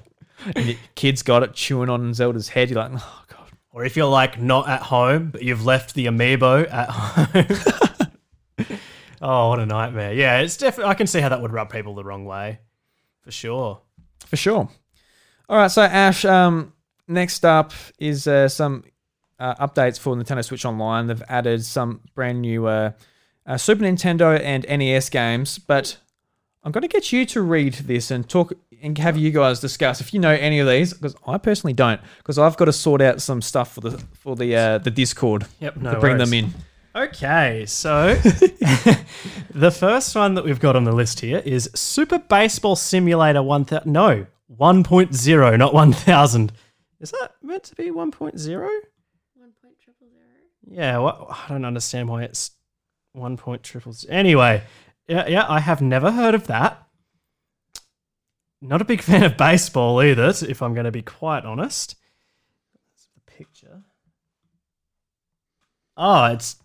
and your kid's got it chewing on Zelda's head. You're like, oh god.
Or if you're like not at home, but you've left the amiibo at home. oh, what a nightmare. Yeah, it's definitely, I can see how that would rub people the wrong way. For sure.
For sure. All right, so Ash, um, next up is uh, some uh, updates for Nintendo Switch Online. They've added some brand new uh, uh, Super Nintendo and NES games, but I'm going to get you to read this and talk and have you guys discuss if you know any of these, because I personally don't, because I've got to sort out some stuff for the for the uh, the Discord
Yep, no
to bring
worries.
them in.
Okay, so the first one that we've got on the list here is Super Baseball Simulator 1000. No, 1.0, not 1000. Is that meant to be 1.0?
One point triple zero.
Yeah, what, I don't understand why it's 1 point triple. z- Anyway, yeah, yeah, I have never heard of that. Not a big fan of baseball either, if I'm going to be quite honest. That's the picture. Oh, it's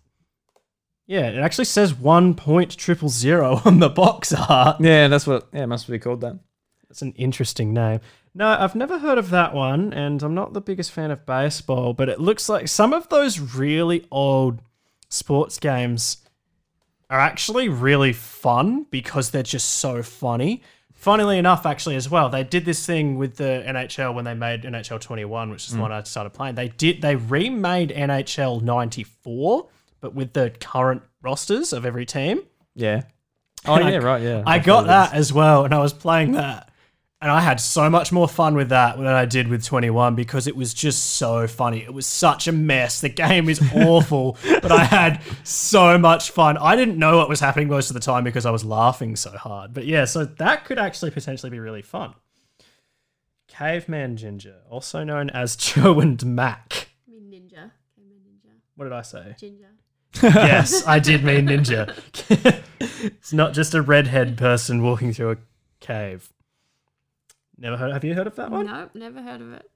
yeah. It actually says one point triple zero on the box art.
Yeah, that's what. Yeah, it must be called that.
That's an interesting name. No, I've never heard of that one, and I'm not the biggest fan of baseball, but it looks like some of those really old sports games are actually really fun because they're just so funny. Funnily enough, actually, as well, they did this thing with the NHL when they made NHL 21, which is the one I started playing. They did they remade NHL 94, but with the current rosters of every team.
Yeah. Oh
And I-
yeah, right. Yeah.
I got that as well, and I was playing that. And I had so much more fun with that than I did with 21 because it was just so funny. It was such a mess. The game is awful, but I had so much fun. I didn't know what was happening most of the time because I was laughing so hard. But yeah, so that could actually potentially be really fun. Caveman Ginger, also known as Joe and Mac.
I mean ninja. Came in
What did I say?
Ginger.
yes, I did mean ninja. it's not just a redhead person walking through a cave. Never heard. Have you heard of that one?
Nope, never heard of it.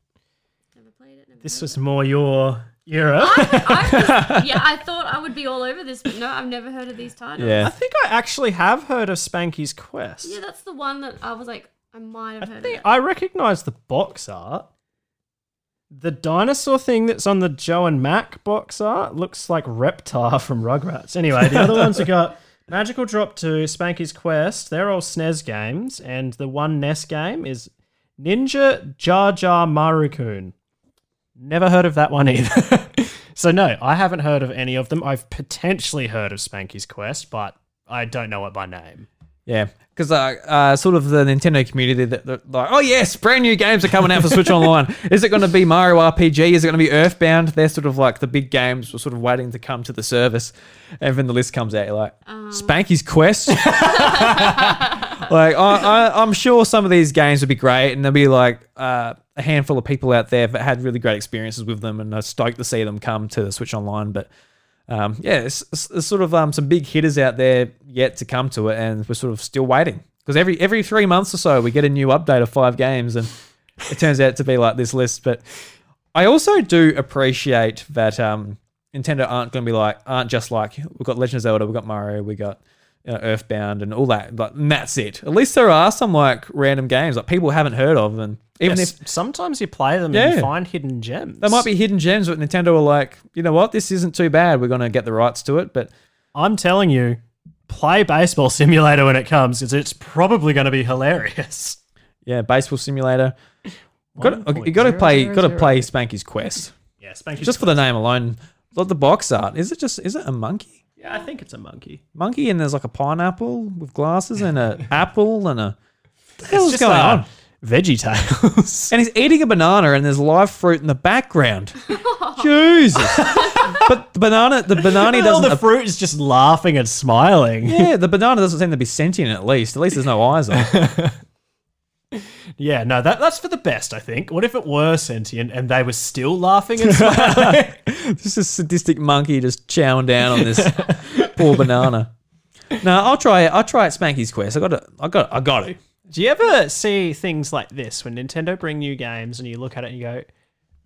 Never played it. Never
This
heard
was more your era.
of it. I was- yeah, I thought I would be all over this, but no, I've never heard of these titles.
Yeah.
I think I actually have heard of Spanky's Quest.
Yeah, that's the one that I was like, I might have
I
heard
think
of it.
I recognize the box art. The dinosaur thing that's on the Joe and Mac box art looks like Reptar from Rugrats. Anyway, the other ones we got Magical Drop 2, Spanky's Quest. They're all SNES games, and the one NES game is Ninja JaJaMaru-kun. Never heard of that one either. so no, I haven't heard of any of them. I've potentially heard of Spanky's Quest, but I don't know it by name.
Yeah, because uh, uh, sort of the Nintendo community that that like, oh yes, brand new games are coming out for Switch Online. Is it going to be Mario RPG? Is it going to be Earthbound? They're sort of like the big games. We're sort of waiting to come to the service, and then the list comes out. You're like, Spanky's Quest. like I, I, I'm sure some of these games would be great, and there'll be like uh, a handful of people out there that had really great experiences with them, and are stoked to see them come to the Switch Online. But um, yeah, it's, it's sort of um, some big hitters out there yet to come to it, and we're sort of still waiting because every every three months or so we get a new update of five games, and it turns out to be like this list. But I also do appreciate that um, Nintendo aren't going to be like aren't just like we've got Legend of Zelda, we've got Mario, we got you know, Earthbound, and all that. But and that's it. At least there are some like random games like people haven't heard of, and even
Yes,
if
sometimes you play them and you find hidden gems.
there might be hidden gems, but Nintendo are like, you know what, this isn't too bad. We're going to get the rights to it, but
I'm telling you, play Baseball Simulator when it comes because it's probably going to be hilarious.
Yeah, baseball simulator. Got you got to play. Got to play Spanky's Quest
Yeah, Spanky.
just for the name alone. Like the box art, is it just? Is it a monkey?
Yeah, I think it's a monkey.
Monkey and there's like a pineapple with glasses and a apple and a. What the hell's
just,
going
uh,
on?
Veggie Tales.
And he's eating a banana and there's live fruit in the background. Jesus! but the banana, the banana
All
doesn't.
All the fruit is just laughing and smiling.
yeah, the banana doesn't seem to be sentient. At least, at least there's no eyes on. it.
Yeah, no, that, that's for the best, I think. What if it were sentient and they were still laughing and smiling?
This is sadistic monkey just chowing down on this poor banana. No, I'll try it. I'll try it. Spanky's Quest. I got to. I got. I got to.
Do you ever see things like this when Nintendo bring new games and you look at it and you go,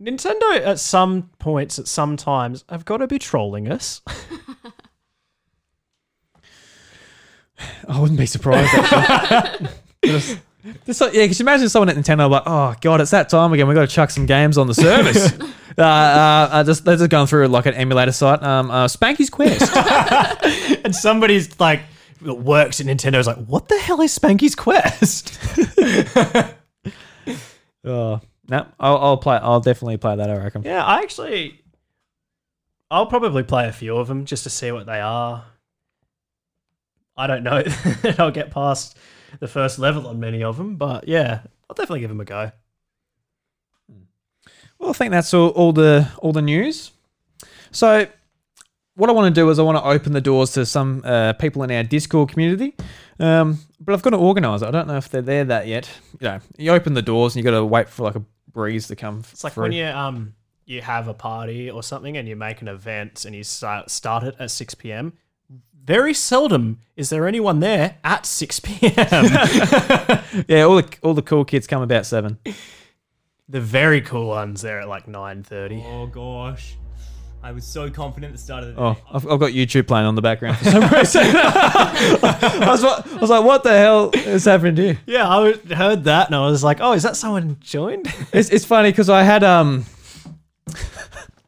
Nintendo at some points, at some times, have got to be trolling us?
I wouldn't be surprised. Just, like, yeah, because you imagine someone at Nintendo like, oh god, it's that time again. We got to chuck some games on the service. uh, uh, uh, just they're just going through like an emulator site. Um, uh, Spanky's Quest.
and somebody's like, that works at Nintendo's like, what the hell is Spanky's Quest?
oh, no, I'll, I'll play. I'll definitely play that. I reckon.
yeah, I actually, I'll probably play a few of them just to see what they are. I don't know that I'll get past the first level on many of them, but yeah, I'll definitely give them a go.
Well, I think that's all, all the all the news. So, what I want to do is I want to open the doors to some uh, people in our Discord community, um, but I've got to organise it. I don't know if they're there that yet. You know, you open the doors and you got to wait for like a breeze to come.
It's like
through.
when you um you have a party or something and you make an event and you start start it at six p.m. Very seldom is there anyone there at six p.m.
yeah, all the all the cool kids come about seven.
the very cool ones there at like nine thirty.
Oh gosh. I was so confident at the start of the day.
Oh, I've, I've got YouTube playing on the background for some reason. I, was, I was like, what the hell is happening here?
Yeah, I heard that and I was like, oh, is that someone joined?
It's, it's funny because I had um,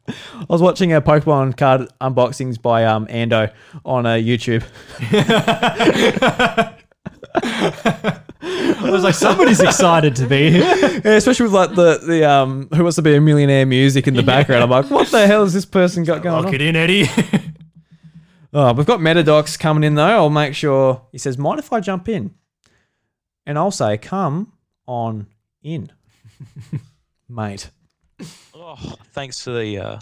I was watching a Pokemon card unboxings by um Ando on uh, YouTube.
I was like, somebody's excited to be here.
Yeah, especially with like the the um Who Wants to Be a Millionaire music in the background. I'm like, what the hell has this person got going
Lock
on?
it in, Eddie.
Oh, we've got Mettadox coming in though. I'll make sure he says, mind if I jump in? And I'll say, come on in, mate.
Oh, thanks for the uh,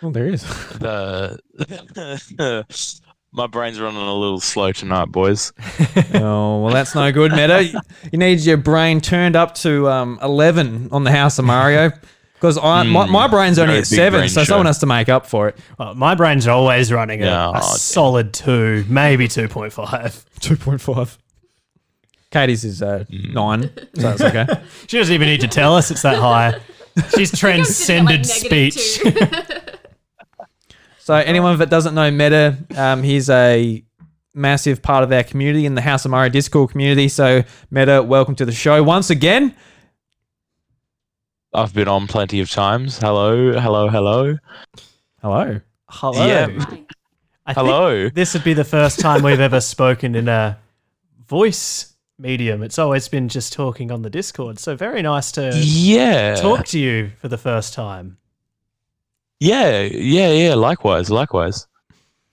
Well, there is.
the. My brain's running a little slow tonight, boys.
oh, well, that's no good, Meta. You need your brain turned up to um, 11 on the House of Mario. Because I my, my brain's only at seven, so
show.
someone has to make up for it.
Well, my brain's always running at
Yeah,
a
oh,
solid two, maybe 2.5.
Two point five. Katy's is uh, nine, so that's okay.
She doesn't even need to tell us it's that high. She's transcended speech.
So anyone that doesn't know Meta, um, he's a massive part of our community in the House of Mario Discord community. So Meta, welcome to the show once again.
I've been on plenty of times. Hello, hello, hello.
Hello.
Hello.
Yeah.
I
Hello.
think this would be the first time we've ever spoken in a voice medium. It's always been just talking on the Discord. So very nice to
Yeah.
talk to you for the first time.
Yeah, yeah, yeah. Likewise, likewise.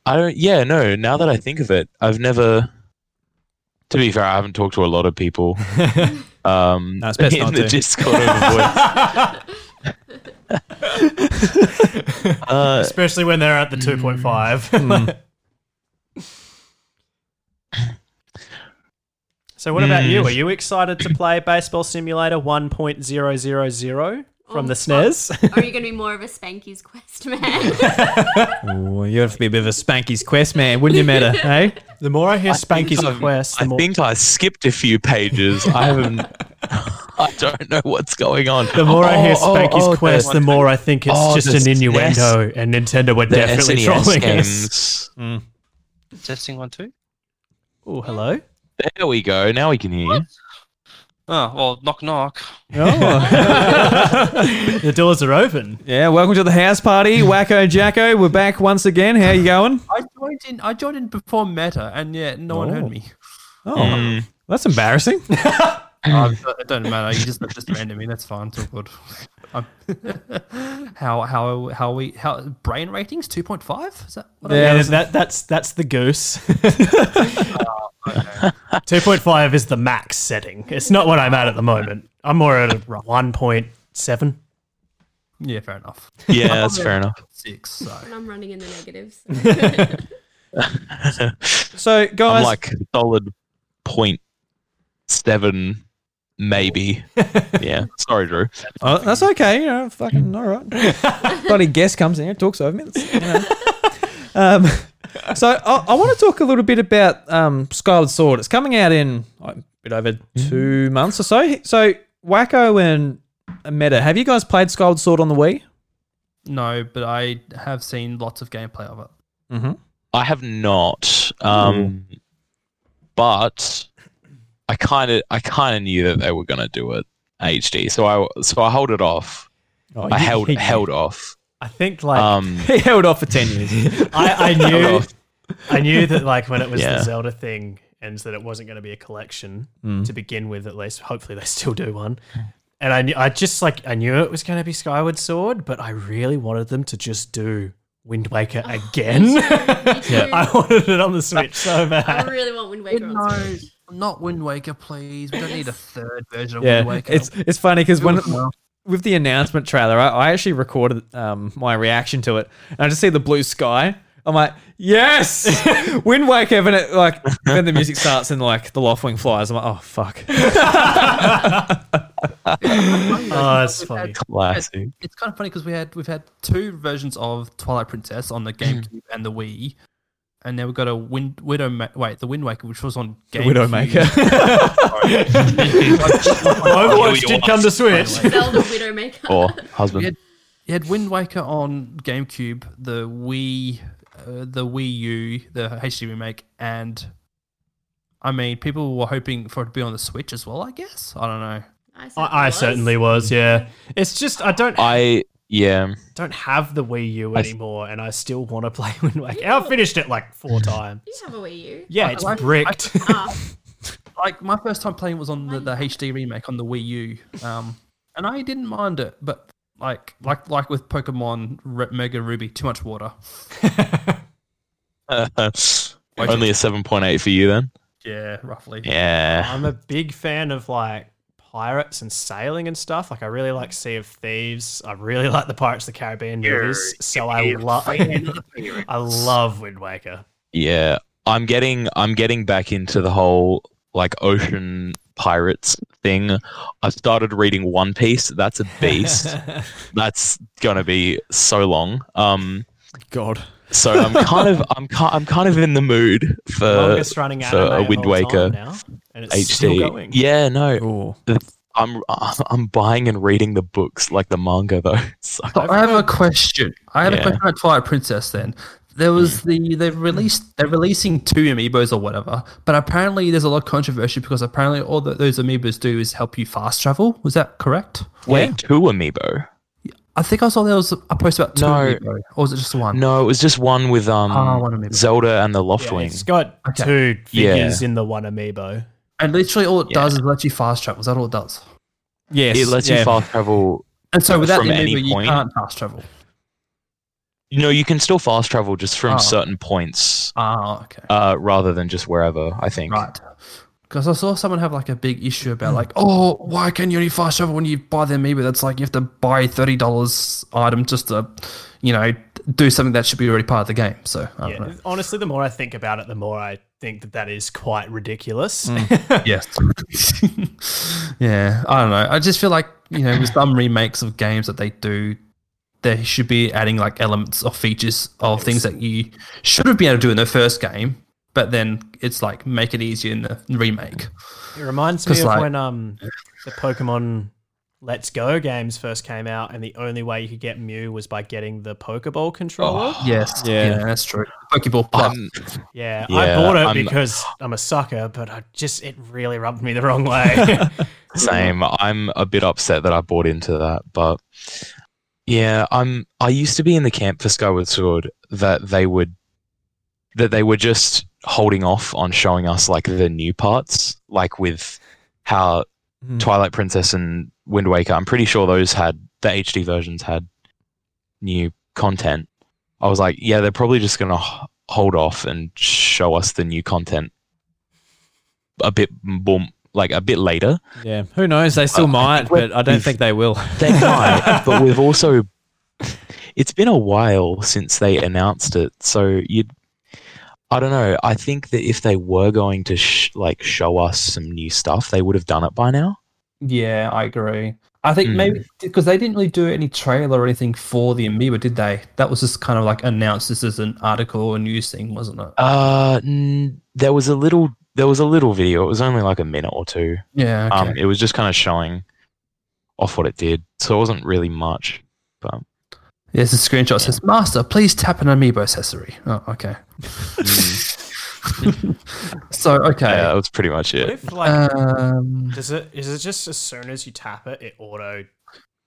I don't. Yeah, no. Now that I think of it, I've never. To be fair, I haven't talked to a lot of people. Um,
No, best
in
not
the
to.
Discord over voice. uh,
Especially when they're at the 2.5. so what about you? Hmm. Are you excited to play Baseball Simulator 1.000 from
Oh,
the SNES?
Are you going to be more of a Spanky's Quest man?
Ooh, you have to be a bit of a Spanky's Quest man, wouldn't you, Meta? Hey.
the more I hear Spanky's
I've-
Quest, the
I
more
think I skipped a few pages. I haven't. I don't know what's going on.
the more I hear
Oh, oh,
Spanky's
oh,
Quest,
the-
the more I think it's
Oh,
just
the
an
SNES
innuendo, and Nintendo were
the
definitely
SNES
trolling us.
games. Hmm.
Testing one, two.
Oh, hello.
There we go. Now we can hear you.
Oh, well, knock, knock.
Oh.
the doors are open.
yeah, welcome to the house party, Wacko Jacko. We're back once again. How are you going?
I joined in. I joined in before Meta, and yeah, no one
Oh.
heard me.
Oh,
Mm.
that's embarrassing.
Um, it doesn't matter. You just just random me. That's fine. It's all good. How how how we how brain ratings two point five? Is that what
Yeah,
Yeah,
that's-
that, that's that's the goose. 2.5 is the max setting. It's not what I'm at at the moment. I'm more at a 1.7.
Yeah, fair enough.
Yeah, that's fair enough.
Six. So
and I'm running in the negatives.
So, guys,
I'm like solid point seven, maybe. yeah. Sorry, Drew.
oh, that's okay. You know, fucking all right. Bloody guest comes in here, talks over me. That's, you know. um, so, I, I want to talk a little bit about um, Skyward Sword. It's coming out in like, a bit over two months or so. So, Wacko and Meta, have you guys played Skyward Sword on the Wii?
no, but I have seen lots of gameplay of it.
Mm-hmm.
I have not. Um, but I kind of, I kind of knew that they were gonna do it HD, so I, so I hold it off.
Oh,
I
he-
held,
he-
held off.
I think like
Um,
He held off for 10 years.
I, I knew. I knew that like when it was
Yeah.
the Zelda thing and that it wasn't going to be a collection to begin with at least. Hopefully they still do one. And I knew I just like I knew it was going to be Skyward Sword, but I really wanted them to just do Wind Waker again. I wanted it on the Switch so bad.
I really want Wind Waker on
No,
Switch.
Not Wind Waker, please. We don't need a third version of
Yeah,
Wind Waker.
it's it's funny because when
Do it now.
with the announcement trailer, I, I actually recorded um, my reaction to it, and I just see the blue sky. I'm like, yes, Wind Waker. When it like then the music starts and like the Loftwing flies, I'm like, oh fuck.
Oh, that's funny.
had-
Classic.
It's kind of funny because we had we've had two versions of Twilight Princess on the GameCube and the Wii, and then we've got a Wind Widow. Ma- wait, the Wind Waker, which was on GameCube.
The Widowmaker.
Overwatch did come to Switch.
Zelda Widowmaker.
Or husband.
Yeah. You had Wind Waker on GameCube, the Wii, uh, the Wii U, the HD remake, and I mean, people were hoping for it to be on the Switch as well. I guess I don't know.
I, I certainly was, yeah. It's just I don't
I yeah.
don't have the Wii U
I-
anymore, and I still want to play Wind Waker. I've finished it like four times.
You have a Wii U.
Yeah,
I-
it's
I-
bricked.
Ah,
Like my first time playing was on the, the HD remake on the Wii U, um, and I didn't mind it, but like like like with Pokemon Re- Mega Ruby, too much water.
Only a seven point eight for you then.
Yeah, roughly.
Yeah.
I'm a big fan of like pirates and sailing and stuff. Like I really like Sea of Thieves. I really like the Pirates of the Caribbean movies. So I love I love Wind Waker.
Yeah. I'm getting I'm getting back into the whole like ocean pirates thing. I've started reading One Piece. That's a beast. That's gonna be so long. Um,
God.
So I'm kind of I'm ki- I'm kind of in the mood for
Longest running
for
anime
a Wind Waker
now, and it's still
HD.
going.
Yeah, no,
Ooh.
I'm I'm buying and reading the books like the manga though. So,
So I have a question. I have
Yeah.
a question about Twilight Princess. Then there was hmm. the they've released they're releasing two amiibos or whatever, but apparently there's a lot of controversy because apparently all that those amiibos do is help you fast travel. Was that correct?
wait,
Yeah.
two amiibo?
I think I saw there was a post about two
No.
amiibo, or was it just one?
No, it was just one with um
Oh, one amiibo.
Zelda and the
Yeah,
Loftwing.
it's got
Okay.
two
Yeah.
figures in the one amiibo.
And literally all it
Yeah.
does is let you fast travel. Is that all it does?
Yes.
it lets
yeah.
you fast travel.
And so without the amiibo, you can't fast travel.
You know, you can still fast travel just from
Oh.
certain points,
Ah, okay.
uh, rather than just wherever. I think.
Right. Because I saw someone have like a big issue about hmm. like, oh, why can you only fast travel when you buy the amiibo? That's like you have to buy thirty dollars item just to, you know, do something that should be already part of the game. So I don't
Yeah,
know.
honestly, the more I think about it, the more I think that that is quite ridiculous. Hmm.
Yes. yeah, I don't know. I just feel like you know, with some remakes of games that they do, they should be adding like elements or features of things that you should have been able to do in the first game, but then it's like make it easier in the remake.
It reminds me of
like-
when um the Pokemon Let's Go games first came out, and the only way you could get Mew was by getting the Pokeball controller.
Yes.
Yeah.
Yeah, that's true. Pokeball Plus.
Um,
Yeah,
Yeah,
I bought it
I'm-
because I'm a sucker, but I just it really rubbed me the wrong way.
Same. I'm a bit upset that I bought into that, but yeah, I'm. I used to be in the camp for Skyward Sword that they would that they were just holding off on showing us like the new parts, like with how
Hmm.
Twilight Princess and Wind Waker. I'm pretty sure those had the HD versions had new content. I was like, yeah, they're probably just gonna h- hold off and show us the new content a bit boom like a bit later.
Yeah. Who knows? They still
Uh,
might,
we're-
but I don't think they will.
They might, but we've also. It's been a while since they announced it, so you'd. I don't know. I think that if they were going to sh- like show us some new stuff, they would have done it by now.
Yeah, I agree. I think
Hmm.
maybe because they didn't really do any trailer or anything for the Amiibo, did they? That was just kind of like announced this as an article or news thing, wasn't it?
Uh, n- there was a little. There was a little video. It was only like a minute or two.
Yeah. Okay.
Um, it was just kind of showing off what it did, so it wasn't really much. But
There's a screenshot that says, "Master, please tap an Amiibo accessory." Oh, okay. so okay.
yeah, that was pretty much
what
it.
if like
Um,
does it is it just as soon as you tap it, it auto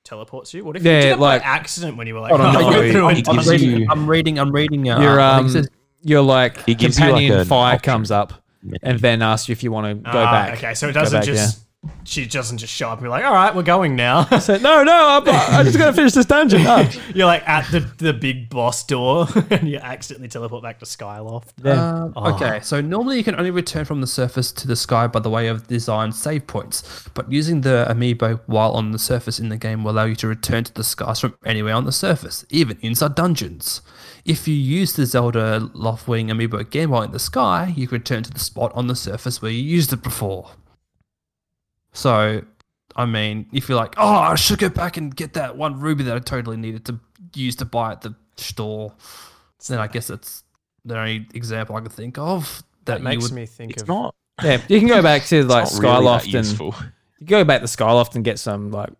teleports you? What if
Yeah,
you did it
like-
by accident when you were like, oh,
no,
go
wait,
through
I'm,
and
I'm reading,
you-
I'm reading. I'm reading. Uh,
Your
I think it
um,
says-
your like
It gives you, like,
companion fire
option.
comes up and then asks you if you want to go
Ah,
back.
Okay, so it doesn't
back,
just she doesn't just show up and be like, all right, we're going now.
I said, no, no, I'm, I'm just going to finish this dungeon.
You're like at the, the big boss door and you accidentally teleport back to Skyloft.
Yeah.
Um,
Oh.
Okay, so normally you can only return from the surface to the sky by the way of designed save points, but using the amiibo while on the surface in the game will allow you to return to the skies from anywhere on the surface, even inside dungeons. If you use the Zelda Loftwing amiibo again while in the sky, you can return to the spot on the surface where you used it before. So, I mean, if you're like, oh, I should go back and get that one ruby that I totally needed to use to buy at the store, then I guess it's the only example I could think of that,
That
you
makes
would.
me think
It's
of
not.
Yeah, you can go back to like
it's not really
Skyloft and you go back to Skyloft and get some like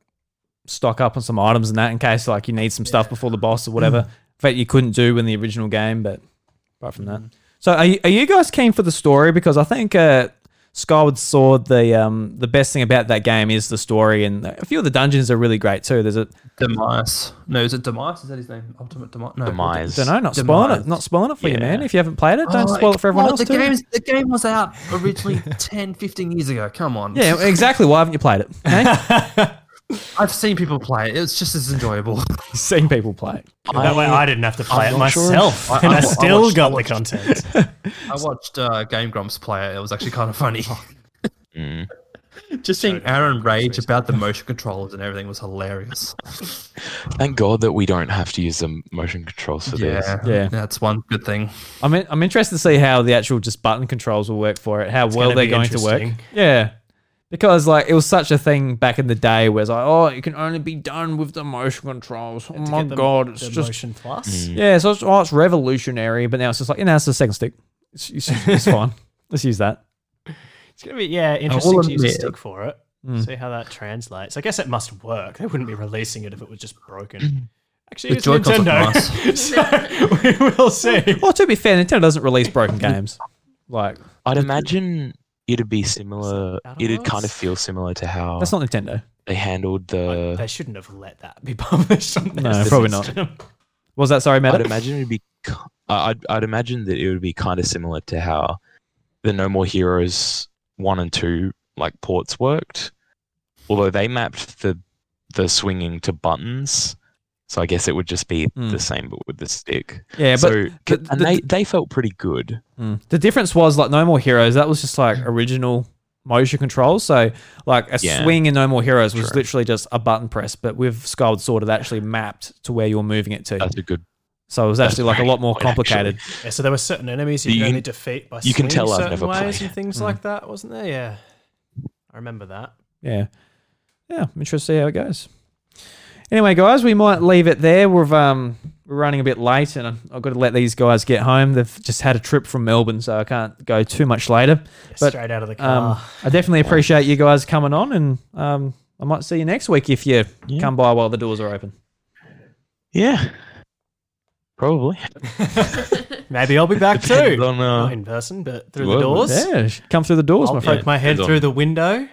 stock up on some items and that in case like you need some stuff before the boss or whatever that you couldn't do in the original game. But apart from that, so are you, are you guys keen for the story? Because I think uh, Skyward Sword, the um the best thing about that game is the story, and a few of the dungeons are really great too. There's a
Demise. No, is it Demise? Is that his name? Ultimate Demise? No.
Demise.
don't know, not spoiling it, not spoiling it for you, man. If you haven't played it, don't
Oh,
spoil it for everyone
well,
else
the
too.
Game's, the game was out originally 10, 15 years ago. Come on.
Yeah, exactly. Why haven't you played it? Hey?
I've seen people play it. It's just as enjoyable.
You've seen people play it.
that way I didn't have to play
I'm
it
not sure.
myself. And I,
I- I
still
watched- I
got the content.
I watched uh, Game Grumps play it. It was actually kind of funny.
Mm.
just seeing Arin rage about the motion controls and everything was hilarious.
Thank God that we don't have to use the motion controls for this.
Yeah,
Yeah.
that's one good thing.
I'm in, I'm interested to see how the actual just button controls will work for it. How well they're going to work. Yeah, Because like it was such a thing back in the day where it's like, oh, it can only be done with the motion controls. Oh my
the-
god, it's
the
just
motion plus.
Mm.
yeah. So it's, oh, it's revolutionary, but now it's just like, you know, it's the second stick. It's, it's, it's fine. Let's use that.
It's gonna be yeah interesting to use a stick for it.
Mm.
See how that translates. I guess it must work. They wouldn't be releasing it if it was just broken. Actually,
The
it's Nintendo, so we will see.
Well, to be fair, Nintendo doesn't release broken games. Like
I'd imagine it'd be similar.
Battle
It'd kind of feel similar to how
that's not Nintendo.
they handled the.
they shouldn't have let that be published on their
No, probably not.
system.
Was that? Sorry,
I'd
Matt.
imagine it'd be. ki- I'd I'd imagine that it would be kind of similar to how the No More Heroes one and two like ports worked, although they mapped the the swinging to buttons. So I guess it would just be
Hmm.
the same, but with the stick.
Yeah, but
so,
the-
and
the-
they, they felt pretty good.
Mm. The difference was like No More Heroes. That was just like original motion control. So like a
Yeah.
swing in No More Heroes was
True.
literally just a button press, but with Skyward Sword, it actually mapped to where you were moving it to.
That's a good.
so it was actually like a lot more
good point, actually.
complicated.
Yeah, so there were certain enemies you
You
could only defeat by
you can
swinging
tell I've
certain
never
ways
played.
and things
Mm.
like that, wasn't there? Yeah, I remember that.
Yeah, yeah. I'm interested to see how it goes. Anyway, guys, we might leave it there. We've um we're running a bit late, and I've got to let these guys get home. They've just had a trip from Melbourne, so I can't go too much later.
Yeah,
But,
straight out of the car.
Um, I definitely appreciate you guys coming on, and um, I might see you next week if you
Yeah.
come by while the doors are open.
Yeah, probably.
Maybe I'll be back
Depends
too.
on, uh,
Not in person, but through
well,
the doors.
Yeah, come through the doors,
I'll
my
poke
friend.
my head
Depends
through
on-
the window.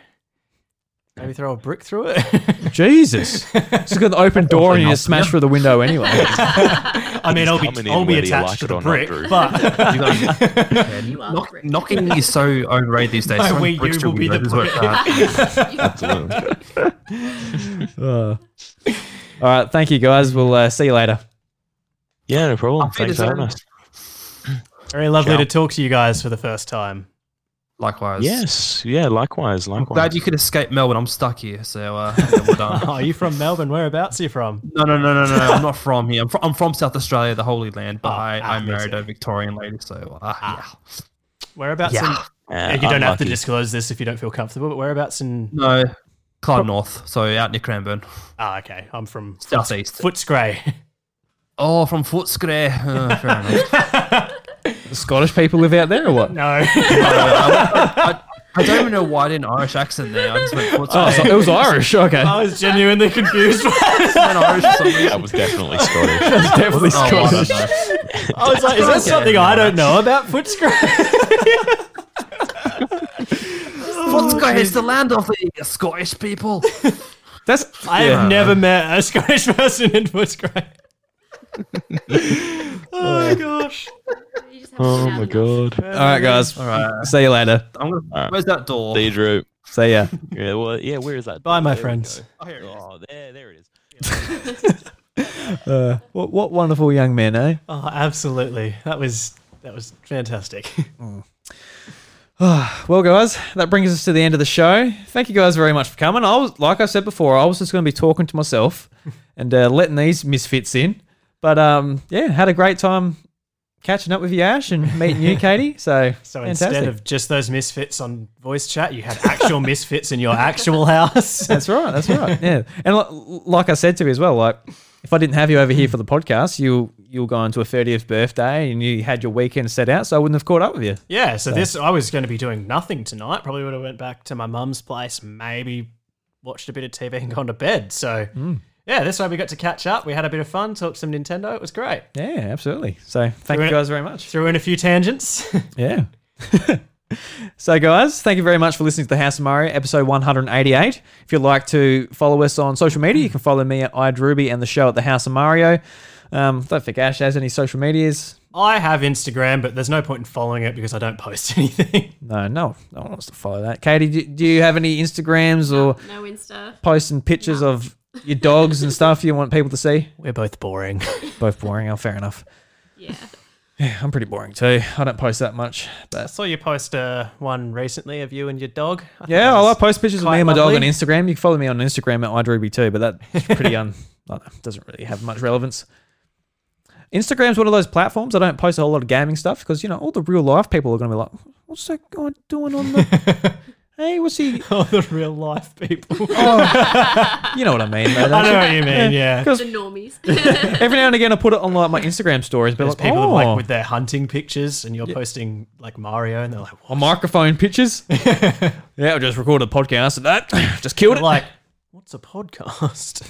Maybe throw a brick through it.
Jesus, it's got an open door and you just smash through the window anyway.
I mean, I'll be
coming
I'll be
you
attached
like
to the
or not,
brick, but
You got-
You are
knock- knocking is so overrated these days.
My
Throwing
Wii U will be the
windows is uh,
Absolutely.
Uh. all right, thank you guys. We'll uh, see you later.
Yeah, no problem.
Auf
Thanks for having us.
very lovely
Ciao.
to talk to you guys for the first time.
Likewise.
Yes, yeah, likewise,
I'm
likewise.
glad you could escape Melbourne. I'm stuck here, so uh, yeah, well done.
Oh, are you from Melbourne? Whereabouts are you from?
No, no, no, no, no. I'm not from here. I'm from, I'm from South Australia, the Holy Land, but
Oh,
I,
ah,
I married a. Victorian lady, so uh,
Ah. Whereabouts?
yeah.
In,
Yeah.
yeah, you don't have to disclose this if you don't feel comfortable. But whereabouts in?
No, Clyde North, so out near Cranbourne.
Ah, okay. I'm from
Southeast.
Footscray.
Oh, from Footscray. Uh, fair enough.
Scottish people live out there or what?
no.
I, I, I don't even know why I did an Irish accent there. I just went Footscray.
Oh, so it was Irish. Okay,
I was genuinely confused.
I went Irish for some reason.
That was definitely Scottish.
definitely
Oh, I don't
Scottish.
know.
I was like, is that something I don't know about Footscray?
Footscray is the land of the Scottish people.
That's
I
Yeah.
have never met a Scottish person in Footscray. oh my gosh.
You just haven't
Oh my god.
all right, guys.
All right.
See you later.
I'm gonna,
Alright.
where's that door?
See you, Drew.
See ya.
Yeah, well, yeah. Where is that?
Bye, my
There we
friends.
Oh, here it is.
Oh, there, there it is.
Uh, what what wonderful young men, eh?
Oh, absolutely. That was that was fantastic.
Well, guys, that brings us to the end of the show. Thank you guys very much for coming. I was, like I said before, I was just going to be talking to myself and uh, letting these misfits in. But um, yeah, had a great time catching up with you, Ash, and meeting you, Katy. So,
So
fantastic.
instead of just those misfits on voice chat, you had actual misfits in your actual house.
That's right. That's right. Yeah, and like I said to you as well, like if I didn't have you over here for the podcast, you you were going to a thirtieth birthday and you had your weekend set out, so I wouldn't have caught up with you.
Yeah, so this I was going to be doing nothing tonight. Probably would have went back to my mum's place, maybe watched a bit of TV and gone to bed. So yeah, this way we got to catch up. We had a bit of fun, talked some Nintendo. It was great.
Yeah, absolutely. So thank
Threw
you
in-
guys very much.
Threw in a few tangents.
Yeah. so, guys, thank you very much for listening to the House of Mario, episode 188. If you'd like to follow us on social media, you can follow me at iDrewby and the show at the House of Mario. Um, don't think Ash has any social medias.
I have Instagram, but there's no point in following it because I don't post anything.
No, no, no one wants to follow that. Katy, do, do you have any Instagrams or
No Insta.
posting pictures of your dogs and stuff you want people to see?
We're both boring.
Both boring. Oh, fair enough.
Yeah.
Yeah, I'm pretty boring too. I don't post that much.
I
But
saw you post uh, one recently of you and your dog. I thought
yeah,
that
I'll
was-
post pictures of
quite
me and my dog on
lovely.
Instagram. You can follow me on Instagram at iDrewby too, but that's pretty un. I don't know, doesn't really have much relevance. Instagram's one of those platforms I don't post a whole lot of gaming stuff because you know all the real life people are going to be like, "What's that guy doing on the? Hey, what's he?
Oh, the real life people. Oh.
You know what I mean, though.
I know
you?
what you mean. Yeah.
The normies.
Every now and again, I put it on like my Instagram stories, but
There's
like,
people
oh,
like with their hunting pictures, and you're posting like Mario, and they're like,
on microphone pictures. yeah, I just recorded a podcast of that. just killed it.
like, what's a podcast?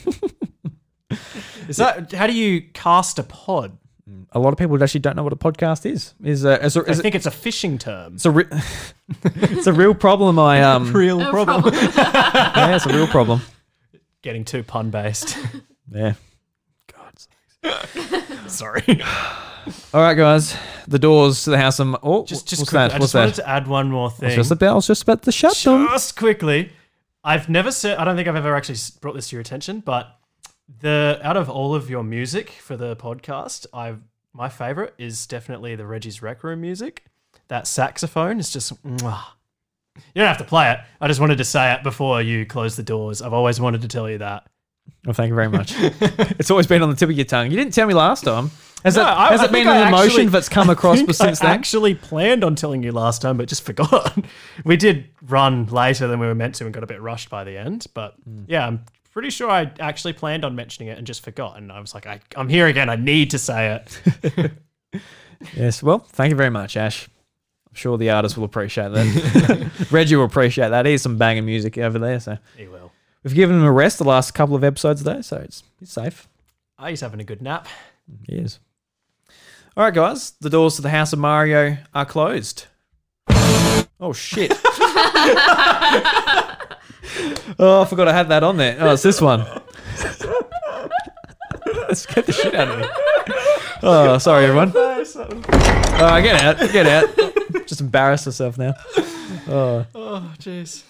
Is that how do you cast a pod?
A lot of people actually don't know what a podcast is. Is a, is a,
I
is a,
think it's a fishing term.
it's a, re- it's a real problem. I um,
Real problem.
problem.
yeah, it's a real problem.
Getting too pun based.
Yeah. God.
Sorry.
All right, guys. The doors to the house. Of, oh,
Just, just
what's
quickly,
that?
I
What's
just wanted
that?
to add one more
I was
thing.
just about, I was just about to shut them.
just quickly, I've never said. I don't think I've ever actually brought this to your attention, but the out of all of your music for the podcast, I my favorite is definitely the Reggie's Rec Room music. That saxophone is just. mwah. You don't have to play it. I just wanted to say it before you close the doors. I've always wanted to tell you that.
Well, thank you very much. it's always been on the tip of your tongue. You didn't tell me last time. Has,
No,
that,
I-
has
I
it been an emotion that's come across since
I
then?
actually planned on telling you last time, but just forgot. we did run later than we were meant to and got a bit rushed by the end. But
Hmm.
yeah, I'm pretty sure I actually planned on mentioning it and just forgot. And I was like, I, I'm here again. I need to say it.
Yes. Well, thank you very much, Ash. I'm sure the artist will appreciate that. Reggie will appreciate that. He's some banging music over there. So
he will.
we've given him a rest the last couple of episodes though, so it's he's safe.
Oh, he's having a good nap.
He is. All right, guys. The doors to the house of Mario are closed. Oh shit! oh, I forgot I had that on there. Oh, it's this one. Let's get the shit out of me. Oh, sorry, everyone. Oh, get out, get out. Just embarrassed myself now. Oh.
Oh, jeez.